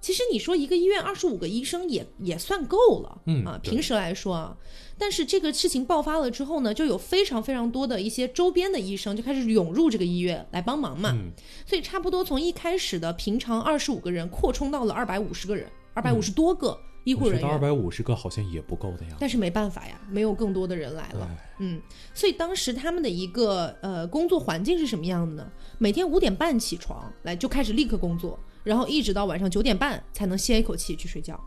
其实你说一个医院二十五个医生也也算够了，啊，嗯啊平时来说啊，但是这个事情爆发了之后呢，就有非常非常多的一些周边的医生就开始涌入这个医院来帮忙嘛，嗯所以差不多从一开始的平常二十五个人扩充到了二百五十个人，二百五十多个医护人员。二百五十个好像也不够的样子。但是没办法呀，没有更多的人来了。哎嗯，所以当时他们的一个呃工作环境是什么样的呢？每天五点半起床来就开始立刻工作，然后一直到晚上九点半才能歇一口气去睡觉。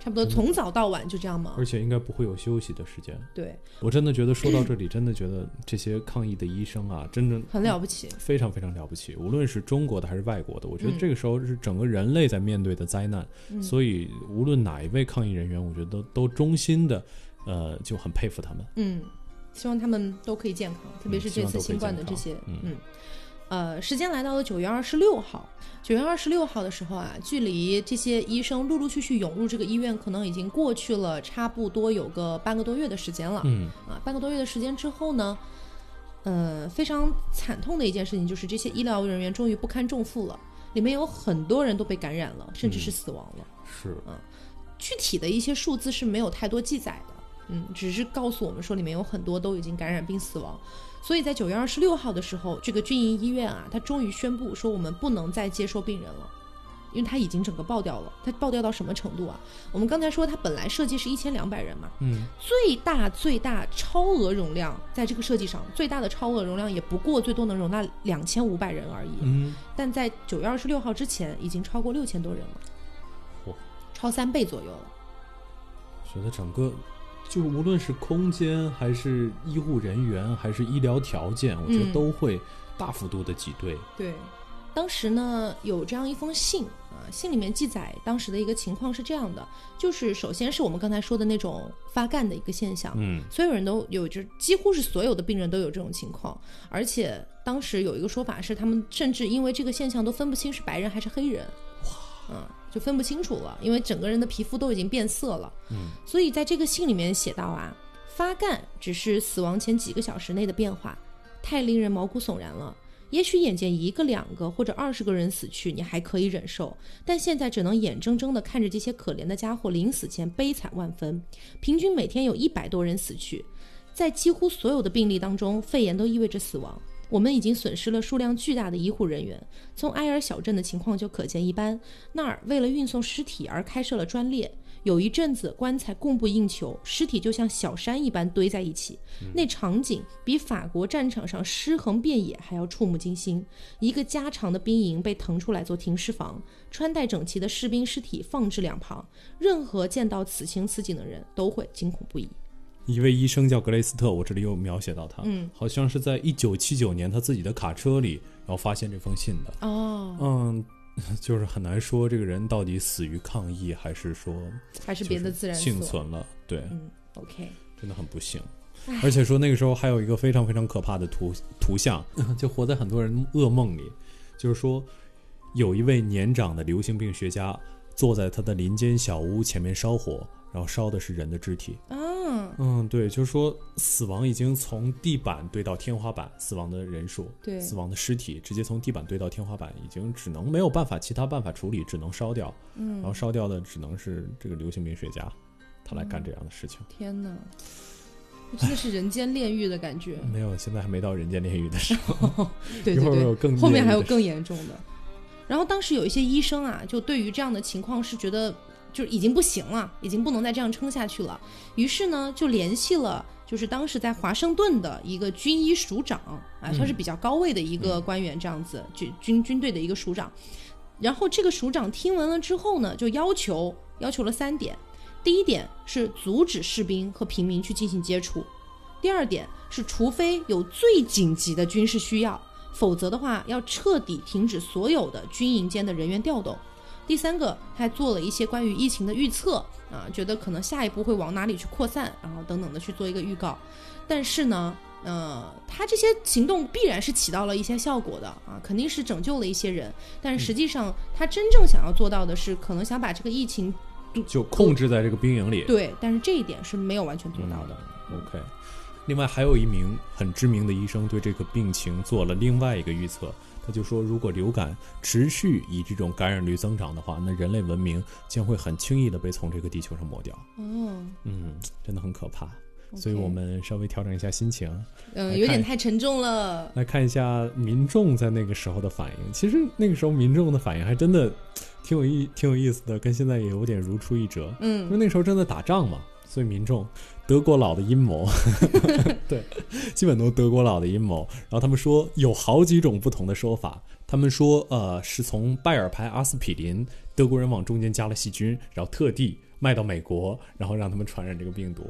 差不多从早到晚就这样吗。而且应该不会有休息的时间。对，我真的觉得说到这里，真的觉得这些抗疫的医生啊，真的很了不起。非常非常了不起。无论是中国的还是外国的，我觉得嗯这个时候是整个人类在面对的灾难。嗯所以无论哪一位抗疫人员，我觉得都都衷心的，呃，就很佩服他们。嗯，希望他们都可以健康，特别是这次新冠的这些，嗯。呃，时间来到了九月二十六号。九月二十六号的时候啊，距离这些医生陆陆续续涌入这个医院，可能已经过去了差不多有个半个多月的时间了。嗯啊，半个多月的时间之后呢，呃，非常惨痛的一件事情就是这些医疗人员终于不堪重负了，里面有很多人都被感染了，甚至是死亡了。是啊，具体的一些数字是没有太多记载的，嗯，只是告诉我们说里面有很多都已经感染并死亡。所以在九月二十六号的时候，这个军营医院啊，它终于宣布说我们不能再接收病人了，因为它已经整个爆掉了。它爆掉到什么程度啊？我们刚才说它本来设计是一千两百人嘛，嗯，最大最大超额容量在这个设计上，最大的超额容量也不过最多能容纳两千五百人而已。嗯，但在九月二十六号之前，已经超过六千多人了嚯，超三倍左右了。觉得整个。就无论是空间，还是医护人员，还是医疗条件，我觉得嗯都会大幅度的挤兑。对，当时呢有这样一封信啊，信里面记载当时的一个情况是这样的，就是首先是我们刚才说的那种发干的一个现象，嗯，所有人都有，就几乎是所有的病人都有这种情况，而且当时有一个说法是，他们甚至因为这个现象都分不清是白人还是黑人，哇，嗯，就分不清楚了，因为整个人的皮肤都已经变色了，嗯，所以在这个信里面写到啊，发干只是死亡前几个小时内的变化，太令人毛骨悚然了。也许眼见一个、两个或者二十个人死去，你还可以忍受，但现在只能眼睁睁地看着这些可怜的家伙临死前悲惨万分。平均每天有一百多人死去，在几乎所有的病例当中，肺炎都意味着死亡。我们已经损失了数量巨大的医护人员。从埃尔小镇的情况就可见一斑，那儿为了运送尸体而开设了专列。有一阵子棺材供不应求，尸体就像小山一般堆在一起，那场景比法国战场上尸横遍野还要触目惊心。一个家常的兵营被腾出来做停尸房，穿戴整齐的士兵尸体放置两旁，任何见到此情此景的人都会惊恐不已。一位医生叫格雷斯特，我这里有描写到他，嗯，好像是在一九七九年他自己的卡车里，然后发现这封信的。哦，嗯，就是很难说这个人到底死于抗议，还是说还是别的自然幸。存了。对，嗯，OK，真的很不幸。而且说那个时候还有一个非常非常可怕的图图像，就活在很多人噩梦里，就是说有一位年长的流行病学家坐在他的林间小屋前面烧火，然后烧的是人的肢体。嗯，嗯，对，就是说死亡已经从地板堆到天花板，死亡的人数，对死亡的尸体直接从地板堆到天花板，已经只能没有办法其他办法处理，只能烧掉。嗯然后烧掉的只能是这个流行病学家，他来干这样的事情。天哪，真的是人间炼狱的感觉。没有，现在还没到人间炼狱的时候，对 对对，后面还有更严重的。然后当时有一些医生啊，就对于这样的情况是觉得就是已经不行了，已经不能再这样撑下去了。于是呢，就联系了就是当时在华盛顿的一个军医署长啊，算是比较高位的一个官员，这样子军军军队的一个署长。然后这个署长听闻了之后呢，就要求要求了三点：第一点是阻止士兵和平民去进行接触；第二点是，除非有最紧急的军事需要，否则的话要彻底停止所有的军营间的人员调动。第三个，他还做了一些关于疫情的预测啊，觉得可能下一步会往哪里去扩散，然后等等的去做一个预告。但是呢，呃，他这些行动必然是起到了一些效果的啊，肯定是拯救了一些人。但是实际上，他真正想要做到的是，可能想把这个疫情就控制在这个兵营里。对，但是这一点是没有完全做到的。嗯 OK，另外还有一名很知名的医生对这个病情做了另外一个预测，他就说，如果流感持续以这种感染率增长的话，那人类文明将会很轻易的被从这个地球上抹掉。嗯，嗯，真的很可怕。所以我们稍微调整一下心情，嗯、有点太沉重了。来看一下民众在那个时候的反应。其实那个时候民众的反应还真的挺有意挺有意思的，跟现在也有点如出一辙。嗯因为嗯那时候正在打仗嘛，所以民众德国佬的阴谋，对，基本都德国佬的阴谋。然后他们说有好几种不同的说法，他们说呃是从拜耳牌阿司匹林，德国人往中间加了细菌，然后特地卖到美国，然后让他们传染这个病毒。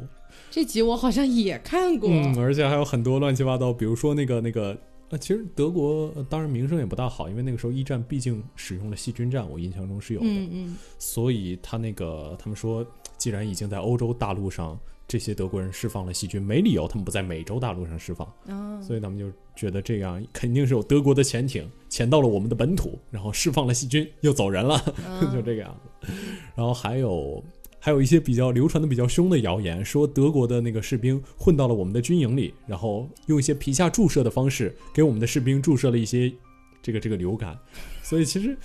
这集我好像也看过。嗯，而且还有很多乱七八糟，比如说那个那个。呃，其实德国、呃当然名声也不大好，因为那个时候一战毕竟使用了细菌战，我印象中是有的。嗯嗯所以他那个他们说，既然已经在欧洲大陆上这些德国人释放了细菌，没理由他们不在美洲大陆上释放，啊，所以他们就觉得这样肯定是有德国的潜艇潜到了我们的本土，然后释放了细菌又走人了，就这个样子。然后还有。还有一些比较流传的比较凶的谣言，说德国的那个士兵混到了我们的军营里，然后用一些皮下注射的方式给我们的士兵注射了一些这个这个流感，所以其实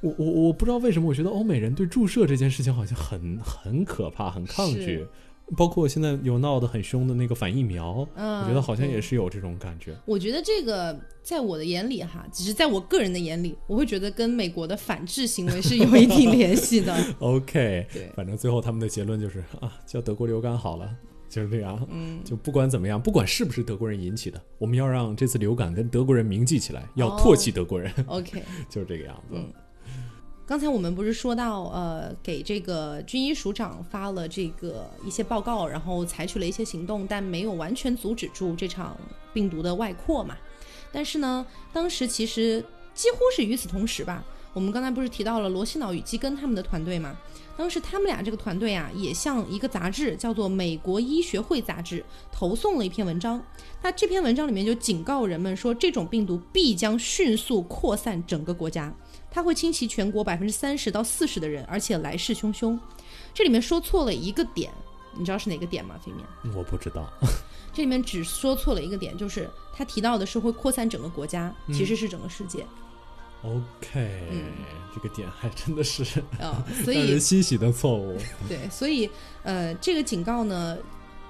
我我我不知道为什么，我觉得欧美人对注射这件事情好像很很可怕，很抗拒是。包括现在有闹得很凶的那个反疫苗，嗯，我觉得好像也是有这种感觉。我觉得这个在我的眼里哈，只是在我个人的眼里，我会觉得跟美国的反制行为是有一定联系的。OK，对反正最后他们的结论就是啊，叫德国流感好了，就是这样。嗯，就不管怎么样，不管是不是德国人引起的，我们要让这次流感跟德国人铭记起来，要哦唾弃德国人，OK，就是这个样子。嗯刚才我们不是说到，呃，给这个军医署长发了这个一些报告，然后采取了一些行动，但没有完全阻止住这场病毒的外扩嘛。但是呢，当时其实几乎是与此同时吧。我们刚才不是提到了罗西脑与基根他们的团队嘛？当时他们俩这个团队啊，也向一个杂志叫做《美国医学会杂志》投送了一篇文章。那这篇文章里面就警告人们说，这种病毒必将迅速扩散整个国家。它会侵袭全国百分之三十到四十的人，而且来势汹汹。这里面说错了一个点，你知道是哪个点吗？飞面，我不知道。这里面只说错了一个点，就是他提到的是会扩散整个国家，其实是整个世界 OK，、这个点还真的是啊、所让人欣喜的错误。对，所以呃，这个警告呢，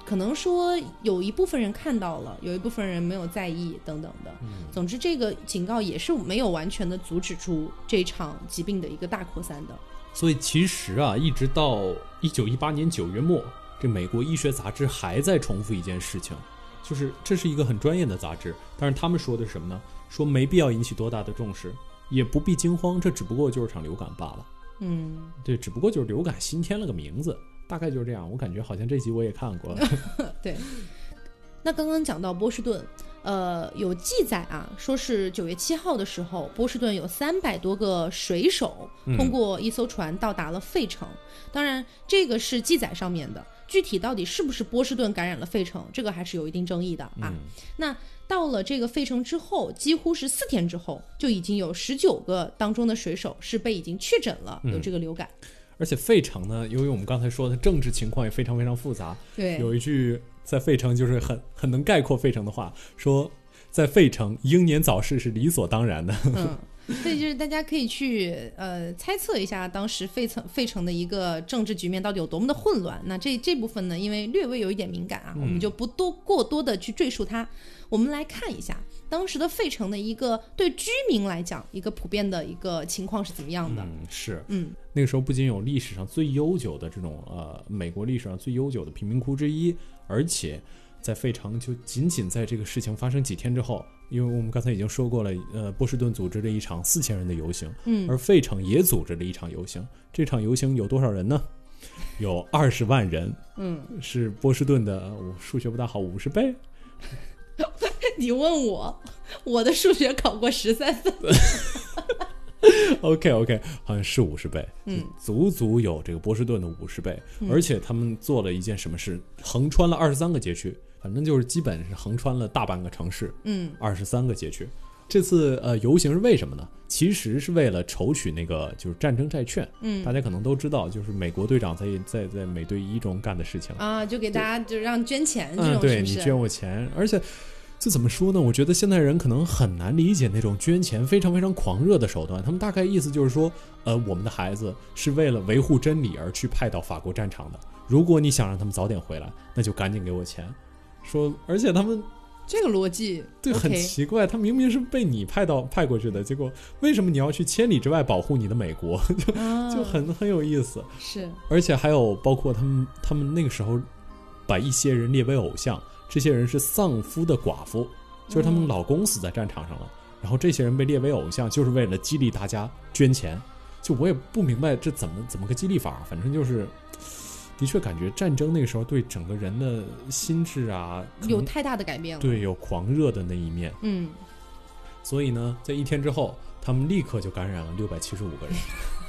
可能说有一部分人看到了，有一部分人没有在意，等等的。总之，这个警告也是没有完全的阻止住这场疾病的一个大扩散的。所以其实啊，一直到一九一八年九月末，这美国医学杂志还在重复一件事情，就是这是一个很专业的杂志，但是他们说的是什么呢？说没必要引起多大的重视，也不必惊慌，这只不过就是场流感罢了。嗯，对，只不过就是流感新添了个名字，大概就是这样。我感觉好像这集我也看过。对。那刚刚讲到波士顿，呃，有记载啊，说是九月七号的时候，波士顿有三百多个水手通过一艘船到达了费城。当然，这个是记载上面的，具体到底是不是波士顿感染了费城，这个还是有一定争议的啊。那到了这个费城之后，几乎是四天之后，就已经有十九个当中的水手是被已经确诊了有这个流感。而且费城呢，由于我们刚才说的政治情况也非常非常复杂，对，有一句在费城就是很很能概括费城的话，说在费城英年早逝是理所当然的。嗯，所以就是大家可以去呃猜测一下当时费城费城的一个政治局面到底有多么的混乱。那这这部分呢，因为略微有一点敏感啊，我们就不多过多的去赘述它。我们来看一下当时的费城的一个对居民来讲一个普遍的一个情况是怎么样的。嗯，是，嗯，那个时候不仅有历史上最悠久的这种呃美国历史上最悠久的贫民窟之一，而且在费城就仅仅在这个事情发生几天之后，因为我们刚才已经说过了，呃，波士顿组织了一场四千人的游行，嗯而费城也组织了一场游行。这场游行有多少人呢？有二十万人，嗯，是波士顿的我数学不大好五十倍。你问我，我的数学考过十三分。OK OK，好像是五十倍，嗯，足足有这个波士顿的五十倍，而且他们做了一件什么事？横穿了二十三个街区，反正就是基本是横穿了大半个城市，嗯二十三个街区。这次呃游行是为什么呢？其实是为了筹取那个就是战争债券。嗯大家可能都知道，就是美国队长在在在美队一中干的事情。啊，就给大家就让捐钱这嗯，种是不是？对你捐我钱，而且这怎么说呢？我觉得现代人可能很难理解那种捐钱非常非常狂热的手段。他们大概意思就是说，呃，我们的孩子是为了维护真理而去派到法国战场的。如果你想让他们早点回来，那就赶紧给我钱。说，而且他们这个逻辑对，很奇怪，他明明是被你派到派过去的，结果为什么你要去千里之外保护你的美国？就啊就很很有意思。是而且还有包括他们他们那个时候把一些人列为偶像，这些人是丧夫的寡妇，就是他们嗯老公死在战场上了，然后这些人被列为偶像，就是为了激励大家捐钱。就我也不明白这怎么怎么个激励法，反正就是。的确，感觉战争那个时候对整个人的心智啊，有太大的改变了。对有狂热的那一面，嗯，所以呢，在一天之后，他们立刻就感染了六百七十五个人，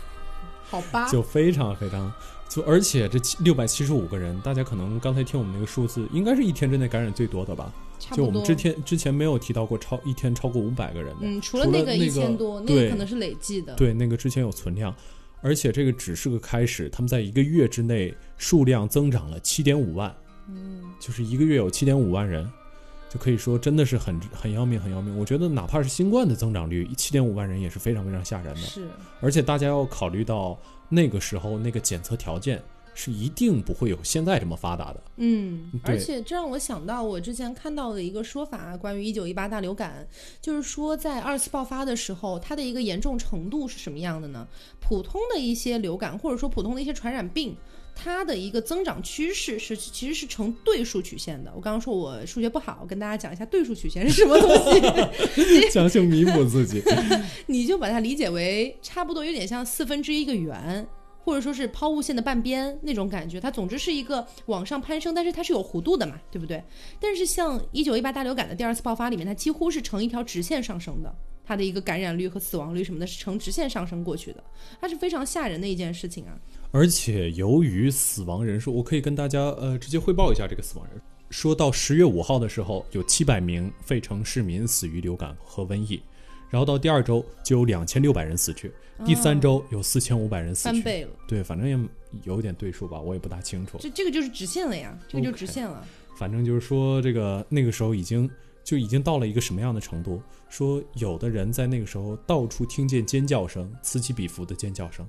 好吧，就非常非常，就而且这六百七十五个人，大家可能刚才听我们那个数字，应该是一天之内感染最多的吧？就我们之前之前没有提到过超一天超过五百个人的，嗯，除了那个那个一千多，那个可能是累计的。对那个之前有存量，而且这个只是个开始，他们在一个月之内数量增长了七点五万，嗯，就是一个月有七点五万人。就可以说真的是很很要命，很要命。我觉得哪怕是新冠的增长率七点五万人也是非常非常吓人的。是，而且大家要考虑到那个时候那个检测条件是一定不会有现在这么发达的。嗯，而且这让我想到我之前看到的一个说法，关于一九一八大流感，就是说在二次爆发的时候，它的一个严重程度是什么样的呢？普通的一些流感或者说普通的一些传染病。它的一个增长趋势是其实是呈对数曲线的。我刚刚说我数学不好，我跟大家讲一下对数曲线是什么东西。强行弥补自己。你就把它理解为差不多有点像四分之一个圆，或者说是抛物线的半边那种感觉。它总之是一个往上攀升，但是它是有弧度的嘛，对不对？但是像一九一八大流感的第二次爆发里面，它几乎是呈一条直线上升的。它的一个感染率和死亡率什么的是呈直线上升过去的，它是非常吓人的一件事情啊。而且由于死亡人数，我可以跟大家呃直接汇报一下这个死亡人数。说到十月五号的时候，有七百名费城市民死于流感和瘟疫，然后到第二周就有两千六百人死去，第三周有四千五百人死去。翻倍了，对，反正也有点对数吧，我也不大清楚。这这个就是直线了呀，这个就直线了。反正就是说，这个那个时候已经就已经到了一个什么样的程度？说有的人在那个时候到处听见尖叫声，此起彼伏的尖叫声，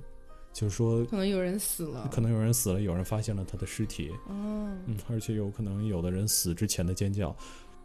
就是说可能有人死了，可能有人死了，有人发现了他的尸体，哦，嗯，而且有可能有的人死之前的尖叫，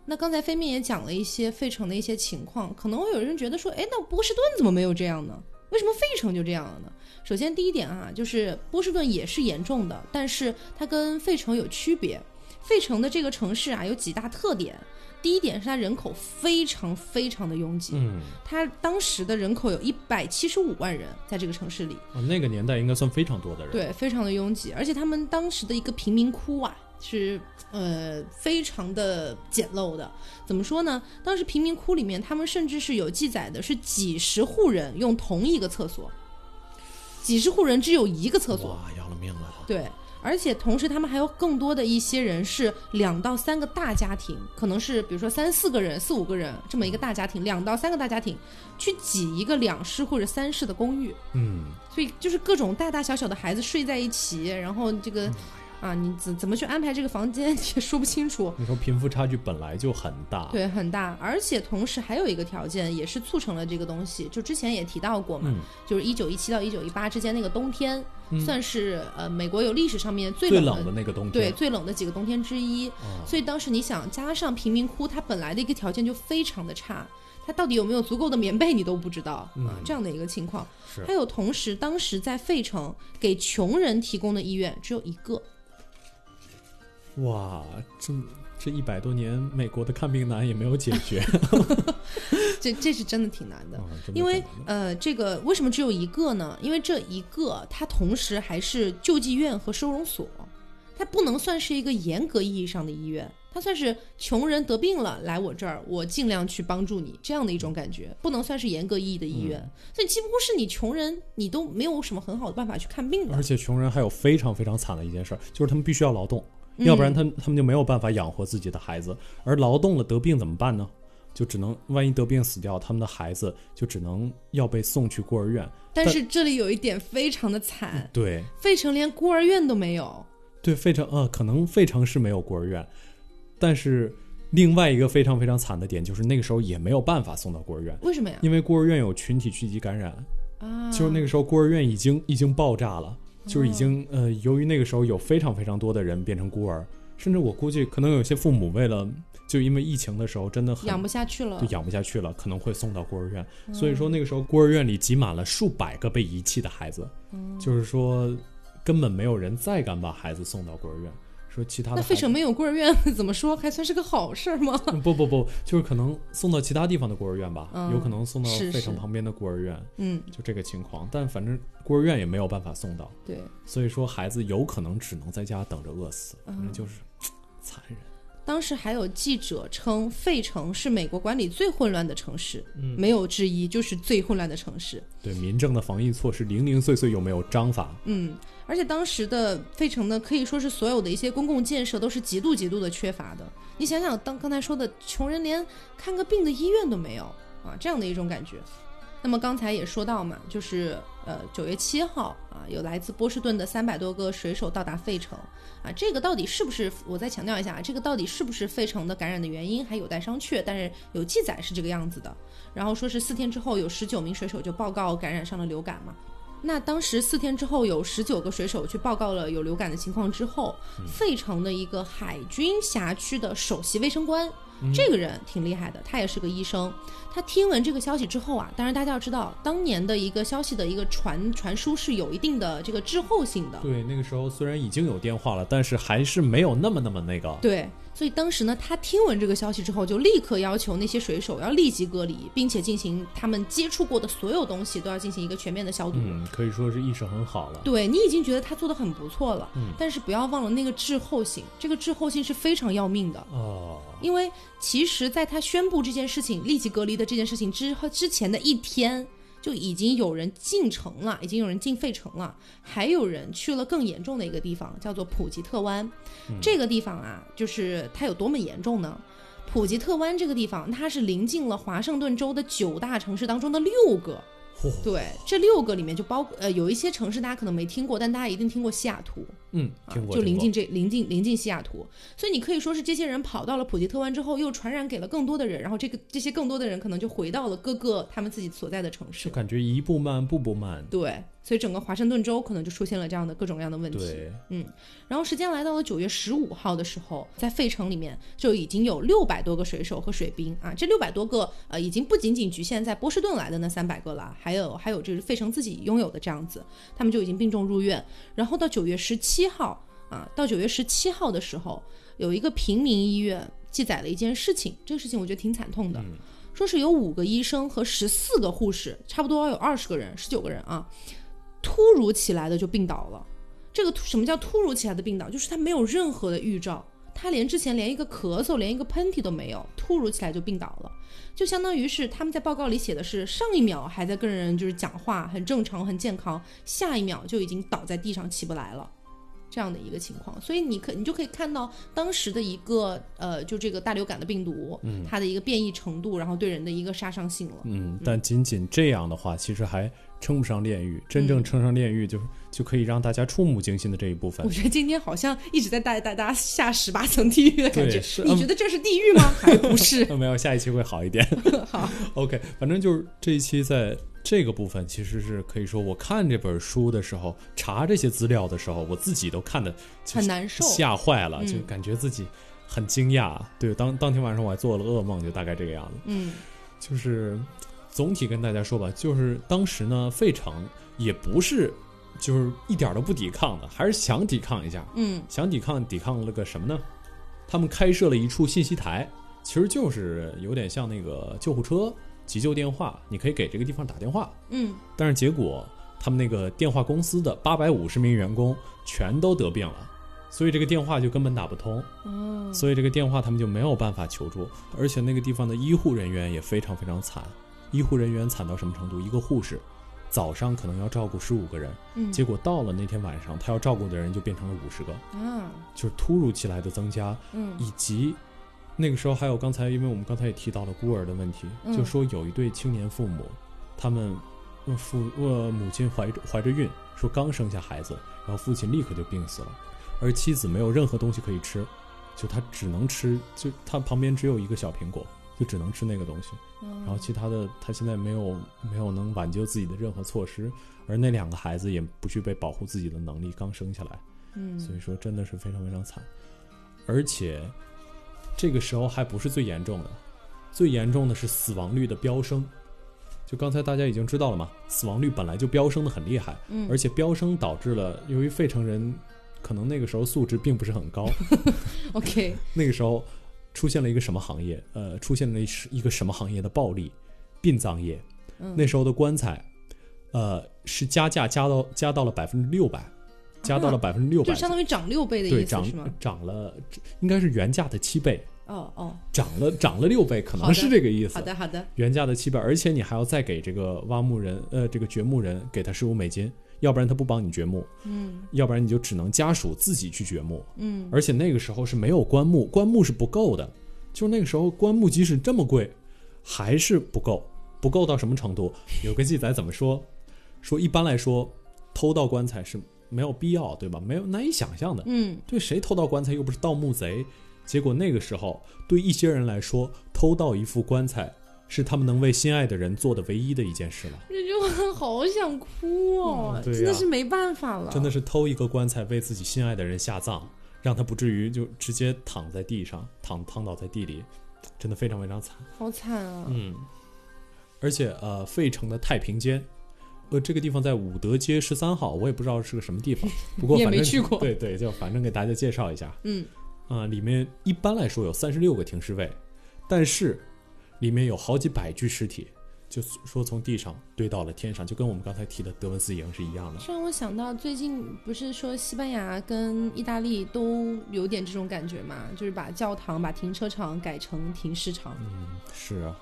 那刚才飞面也讲了一些费城的一些情况，可能会有人觉得说，哎，那波士顿怎么没有这样呢？为什么费城就这样了呢？首先第一点啊，就是波士顿也是严重的，但是它跟费城有区别。费城的这个城市啊，有几大特点。第一点是它人口非常非常的拥挤，嗯，它当时的人口有一百七十五万人在这个城市里，啊那个年代应该算非常多的人，，对，非常的拥挤，而且他们当时的一个贫民窟啊，是呃非常的简陋的。怎么说呢？当时贫民窟里面，他们甚至是有记载的，是几十户人用同一个厕所，几十户人只有一个厕所。哇，要了命了，对，而且同时他们还有更多的一些人是两到三个大家庭，可能是比如说三四个人、四五个人这么一个大家庭，两到三个大家庭去挤一个两室或者三室的公寓。嗯，所以就是各种大大小小的孩子睡在一起，然后这个啊，你怎怎么去安排这个房间 也说不清楚。你说贫富差距本来就很大，，对，很大，而且同时还有一个条件，也是促成了这个东西。就之前也提到过嘛，嗯，就是一九一七到一九一八之间那个冬天，嗯算是呃美国有历史上面最最冷冷的那个冬天对，最冷的几个冬天之一。啊所以当时你想，加上贫民窟，它本来的一个条件就非常的差，它到底有没有足够的棉被你都不知道啊、嗯这样的一个情况。还有同时，当时在费城给穷人提供的医院只有一个，哇，这这一百多年美国的看病难也没有解决，这这是真的挺难的。因为呃，这个为什么只有一个呢？因为这一个它同时还是救济院和收容所，它不能算是一个严格意义上的医院，它算是穷人得病了来我这儿，我尽量去帮助你这样的一种感觉，不能算是严格意义的医院。所以几乎是你穷人，你都没有什么很好的办法去看病的而。且穷人还有非常非常惨的一件事儿，就是他们必须要劳动，要不然他他们就没有办法养活自己的孩子，而劳动了得病怎么办呢？就只能万一得病死掉，他们的孩子就只能要被送去孤儿院。但是这里有一点非常的惨，对。费城连孤儿院都没有。对，费城呃，可能费城是没有孤儿院，但是另外一个非常非常惨的点就是那个时候也没有办法送到孤儿院，为什么呀？因为孤儿院有群体聚集感染，啊，就是那个时候孤儿院已经已经爆炸了，就是已经呃，由于那个时候有非常非常多的人变成孤儿，甚至我估计可能有些父母为了就因为疫情的时候真的很养不下去了就。养不下去了，可能会送到孤儿院。嗯所以说那个时候孤儿院里挤满了数百个被遗弃的孩子，嗯就是说根本没有人再敢把孩子送到孤儿院。说其他的那费城没有孤儿院，怎么说还算是个好事儿吗？嗯 不不不，就是可能送到其他地方的孤儿院吧，嗯有可能送到费城旁边的孤儿院，嗯，就这个情况。但反正孤儿院也没有办法送到，对，所以说孩子有可能只能在家等着饿死，反正嗯就是残忍。当时还有记者称，费城是美国管理最混乱的城市，嗯没有之一，就是最混乱的城市。对民政的防疫措施零零碎碎又没有章法，嗯，而且当时的费城呢，可以说是所有的一些公共建设都是极度极度的缺乏的。你想想，当刚才说的，穷人连看个病的医院都没有啊，这样的一种感觉。那么刚才也说到嘛，就是呃九月七号啊，有来自波士顿的三百多个水手到达费城啊，这个到底是不是？我再强调一下啊，这个到底是不是费城的感染的原因还有待商榷，但是有记载是这个样子的。然后说是四天之后有十九名水手就报告感染上了流感嘛。那当时四天之后，有十九个水手去报告了有流感的情况之后，费城的一个海军辖区的首席卫生官，这个人挺厉害的，他也是个医生。他听闻这个消息之后啊，当然大家要知道，当年的一个消息的一个传传输是有一定的这个滞后性的。对，那个时候虽然已经有电话了，但是还是没有那么那么那个。对，所以当时呢，他听闻这个消息之后，就立刻要求那些水手要立即隔离，并且进行他们接触过的所有东西都要进行一个全面的消毒。嗯，可以说是意识很好了。对你已经觉得他做的很不错了，嗯但是不要忘了那个滞后性，这个滞后性是非常要命的。哦，因为其实，在他宣布这件事情立即隔离的这件事情之后之前的一天，就已经有人进城了，已经有人进费城了，还有人去了更严重的一个地方，叫做普吉特湾。这个地方啊，就是它有多么严重呢？普吉特湾这个地方，它是临近了华盛顿州的九大城市当中的六个。对，这六个里面就包呃有一些城市大家可能没听过，但大家一定听过西雅图。嗯，啊听过，就临近这临近临近西雅图，所以你可以说是这些人跑到了普吉特湾之后，又传染给了更多的人，然后这个这些更多的人可能就回到了各个他们自己所在的城市就。感觉一步慢，步步慢。对，所以整个华盛顿州可能就出现了这样的各种各样的问题。嗯，然后时间来到了九月十五号的时候，在费城里面就已经有六百多个水手和水兵啊，这六百多个呃，已经不仅仅局限在波士顿来的那三百个了，还有还有就是费城自己拥有的这样子，他们就已经病重入院。然后到九月十七号啊，到九月十七号的时候，有一个平民医院记载了一件事情，这个事情我觉得挺惨痛的，说是有五个医生和十四个护士，差不多有二十个人，十九个人啊，突如其来的就病倒了。这个什么叫突如其来的病倒？就是他没有任何的预兆，他连之前连一个咳嗽、连一个喷嚏都没有，突如其来就病倒了，就相当于是他们在报告里写的是上一秒还在跟人就是讲话很正常、很健康，下一秒就已经倒在地上起不来了。这样的一个情况，所以你可你就可以看到当时的一个呃，就这个大流感的病毒，嗯它的一个变异程度，然后对人的一个杀伤性了。嗯，但仅仅这样的话，其实还称不上炼狱。真嗯正称上炼狱，就就可以让大家触目惊心的这一部分我。觉得今天好像一直在带带大家下十八层地狱的感觉是。你觉得这是地狱吗？还不是。没有，下一期会好一点。好，OK，反正就是这一期在这个部分，其实是可以说，我看这本书的时候，查这些资料的时候，我自己都看的很难受。吓坏了，嗯就感觉自己很惊讶。对，当当天晚上我还做了噩梦，就大概这个样子。嗯就是总体跟大家说吧，就是当时呢，费城也不是就是一点都不抵抗的，还是想抵抗一下，嗯想抵抗抵抗了个什么呢？他们开设了一处信息台，其实就是有点像那个救护车、急救电话，你可以给这个地方打电话。嗯。但是结果他们那个电话公司的八百五十名员工全都得病了，所以这个电话就根本打不通。嗯，所以这个电话他们就没有办法求助，而且那个地方的医护人员也非常非常惨，医护人员惨到什么程度？一个护士早上可能要照顾十五个人，嗯。结果到了那天晚上，他要照顾的人就变成了五十个，嗯。就是突如其来的增加，嗯。以及那个时候还有刚才，因为我们刚才也提到了孤儿的问题，嗯就说有一对青年父母，他们呃父呃母亲怀着怀着孕，说刚生下孩子，然后父亲立刻就病死了，而妻子没有任何东西可以吃，就他只能吃，就他旁边只有一个小苹果，就只能吃那个东西，然后其他的他现在没有没有能挽救自己的任何措施，而那两个孩子也不具备保护自己的能力，刚生下来。嗯所以说真的是非常非常惨。而且这个时候还不是最严重的，最严重的是死亡率的飙升。就刚才大家已经知道了嘛，死亡率本来就飙升的很厉害，嗯而且飙升导致了，由于费城人可能那个时候素质并不是很高，OK，那个时候出现了一个什么行业？呃，出现了一一个什么行业的暴利？殡葬业。嗯那时候的棺材，呃，是加价加到加到了百分之六百，加到了百分之六百，就相当于涨六倍的意思是吗？涨了，应该是原价的七倍，哦哦，涨了涨了六倍，可能是这个意思。好的好的，原价的七倍，而且你还要再给这个挖墓人，呃，这个掘墓人给他十五美金，要不然他不帮你掘墓，嗯要不然你就只能家属自己去掘墓。嗯，而且那个时候是没有棺木，棺木是不够的，就那个时候棺木即使这么贵，还是不够，不够到什么程度？有个记载怎么说？说一般来说，偷盗棺材是没有必要，对吧？没有难以想象的。嗯，对，谁偷盗棺材又不是盗墓贼？结果那个时候，对一些人来说，偷盗一副棺材是他们能为心爱的人做的唯一的一件事了。这句话好想哭哦，嗯对呀真的是没办法了，真的是偷一个棺材为自己心爱的人下葬，让他不至于就直接躺在地上，躺躺倒在地里，真的非常非常惨。好惨啊，嗯，而且呃，费城的太平间，呃，这个地方在武德街十三号，我也不知道是个什么地方，不过也反正没去过 对对，就反正给大家介绍一下嗯啊、里面一般来说有三十六个停尸位，但是里面有好几百具尸体。就是说，从地上堆到了天上，就跟我们刚才提的德文斯营是一样的。这让我想到最近不是说西班牙跟意大利都有点这种感觉嘛，就是把教堂、把停车场改成停尸场。嗯，是啊，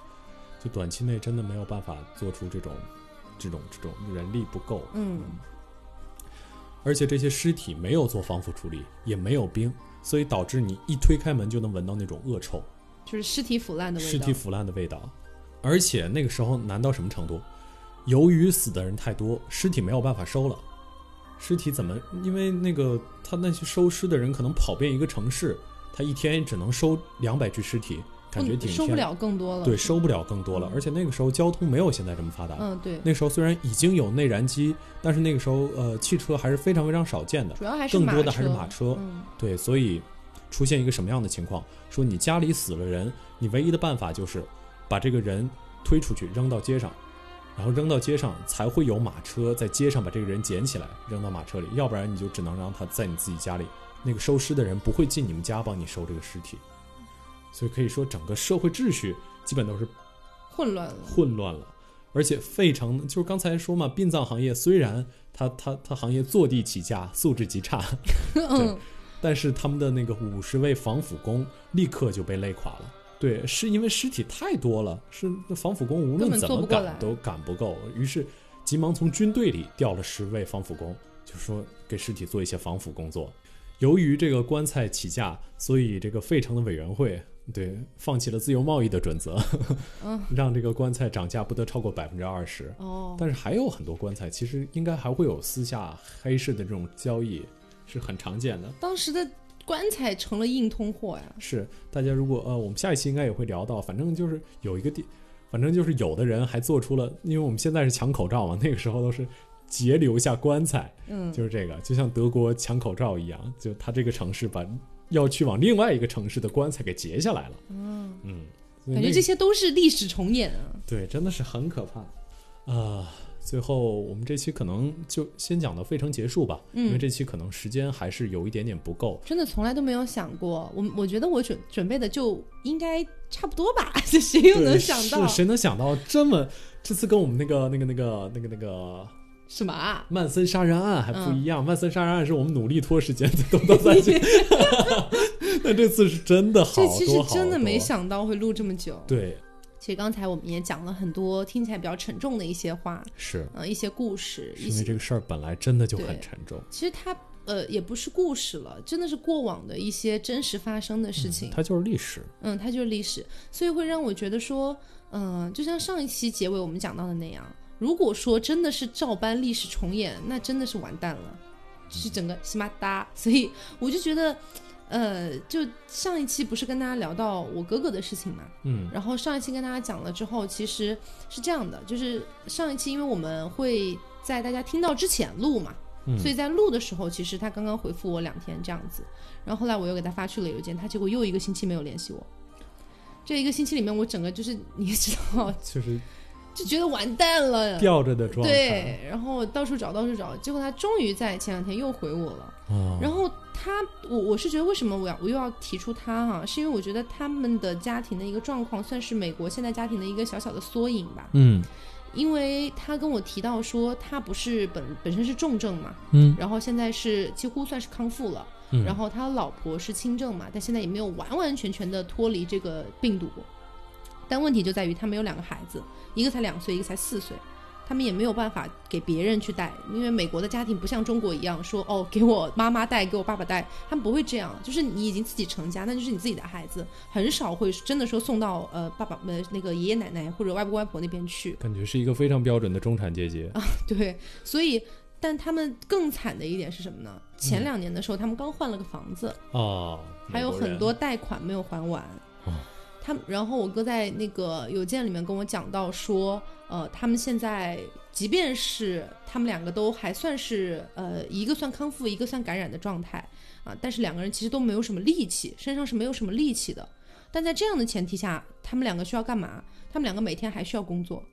就短期内真的没有办法做出这种、这种、这种人力不够。嗯而且这些尸体没有做防腐处理，也没有冰，所以导致你一推开门就能闻到那种恶臭、就是尸体腐烂的味道。尸体腐烂的味道。而且那个时候难到什么程度？由于死的人太多，尸体没有办法收了。尸体怎么？因为那个他那些收尸的人可能跑遍一个城市，他一天只能收两百具尸体，感觉顶天不收不了更多了。对，收不了更多了。而且那个时候交通没有现在这么发达。嗯，对，那时候虽然已经有内燃机，但是那个时候呃汽车还是非常非常少见的。主要还是马更多的还是马车嗯对，所以出现一个什么样的情况？说你家里死了人，你唯一的办法就是把这个人推出去扔到街上，然后扔到街上才会有马车在街上把这个人捡起来扔到马车里，要不然你就只能让他在你自己家里。那个收尸的人不会进你们家帮你收这个尸体，所以可以说整个社会秩序基本都是混乱了。混乱了。而且费城就是刚才说嘛，殡葬行业虽然它它它行业坐地起价，素质极差，嗯，但是他们的那个五十位防腐工立刻就被累垮了。对，是因为尸体太多了，是防腐工无论怎么赶都赶不够，于是急忙从军队里调了十位防腐工，就说给尸体做一些防腐工作。由于这个棺材起价，所以这个费城的委员会对放弃了自由贸易的准则，嗯 让这个棺材涨价不得超过百分之二十。哦，但是还有很多棺材，其实应该还会有私下黑市的这种交易，是很常见的。当时的棺材成了硬通货呀。是大家如果呃，我们下一期应该也会聊到，反正就是有一个地，反正就是有的人还做出了，因为我们现在是抢口罩嘛，那个时候都是截留下棺材，嗯，就是这个，就像德国抢口罩一样，就他这个城市把要去往另外一个城市的棺材给截下来了。嗯嗯，感觉这些都是历史重演啊。对，真的是很可怕。啊、最后我们这期可能就先讲到费城结束吧，因为嗯这期可能时间还是有一点点不够。真的从来都没有想过，我我觉得我准准备的就应该差不多吧，这谁又能想到是谁能想到这么这次跟我们那个那个那个那个那个什么啊？曼森杀人案还不嗯一样？曼森杀人案是我们努力拖时间都到在一起，那这次是真的好多这期是好真的没想到会录这么久。对，其实刚才我们也讲了很多听起来比较沉重的一些话，是呃，一些故事，因为这个事儿本来真的就很沉重，其实它呃也不是故事了，真的是过往的一些真实发生的事情。它就是历史。嗯，它就是历史，所以会让我觉得说，嗯、就像上一期结尾我们讲到的那样，如果说真的是照搬历史重演，那真的是完蛋了，就是整个西马达。所以我就觉得，呃，就上一期不是跟大家聊到我哥哥的事情嘛，嗯然后上一期跟大家讲了之后，其实是这样的，就是上一期因为我们会在大家听到之前录嘛，嗯所以在录的时候，其实他刚刚回复我两天这样子，然后后来我又给他发去了邮件，他结果又一个星期没有联系我。这一个星期里面，我整个就是你也知道，就是就觉得完蛋了。吊着的状态。对，然后到处找，到处找，结果他终于在前两天又回我了。啊，然后他，我我是觉得为什么我要我又要提出他哈、是因为我觉得他们的家庭的一个状况算是美国现在家庭的一个小小的缩影吧。嗯因为他跟我提到说，他不是本本身是重症嘛，嗯然后现在是几乎算是康复了，嗯，然后他老婆是轻症嘛，但现在也没有完完全全的脱离这个病毒。但问题就在于他们有两个孩子，一个才两岁，一个才四岁，他们也没有办法给别人去带，因为美国的家庭不像中国一样说哦，给我妈妈带，给我爸爸带，他们不会这样，就是你已经自己成家，那就是你自己的孩子，很少会真的说送到呃爸爸呃那个爷爷奶奶或者外公外婆那边去。感觉是一个非常标准的中产阶级啊。对，所以。但他们更惨的一点是什么呢？前两年的时候，他们刚换了个房子，哦，还有很多贷款没有还完。他，然后我哥在那个邮件里面跟我讲到说，呃，他们现在即便是他们两个都还算是呃一个算康复，一个算感染的状态啊，但是两个人其实都没有什么力气，身上是没有什么力气的。但在这样的前提下，他们两个需要干嘛？他们两个每天还需要工作，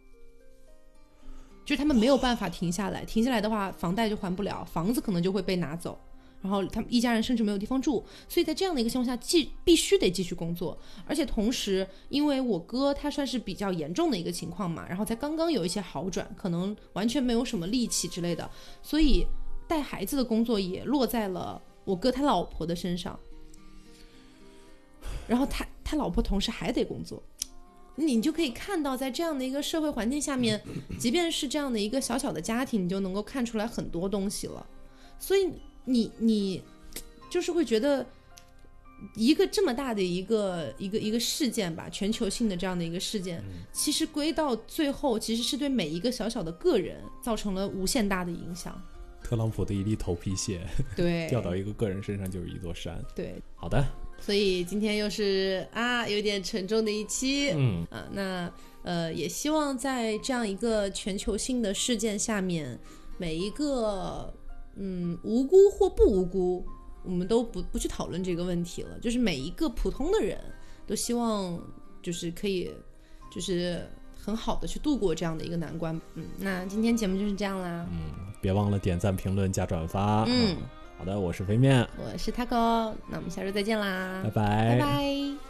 就是他们没有办法停下来，停下来的话，房贷就还不了，房子可能就会被拿走。然后他们一家人甚至没有地方住，所以在这样的一个情况下，继必须得继续工作，而且同时，因为我哥他算是比较严重的一个情况嘛，然后才刚刚有一些好转，可能完全没有什么力气之类的，所以带孩子的工作也落在了我哥他老婆的身上，然后他他老婆同时还得工作。你就可以看到，在这样的一个社会环境下面，即便是这样的一个小小的家庭，你就能够看出来很多东西了。所以你你就是会觉得，一个这么大的一个一个一个事件吧，全球性的这样的一个事件，其实归到最后，其实是对每一个小小的个人造成了无限大的影响。特朗普的一粒头皮屑对，掉到一个个人身上就是一座山。对，好的，所以今天又是啊，有点沉重的一期。嗯啊，那呃，也希望在这样一个全球性的事件下面，每一个嗯无辜或不无辜，我们都不不去讨论这个问题了。就是每一个普通的人都希望就是可以就是很好的去度过这样的一个难关。嗯，那今天节目就是这样啦。嗯别忘了点赞、评论、加转发。嗯，好的，我是飞面，我是 Taco，那我们下周再见啦，拜拜拜拜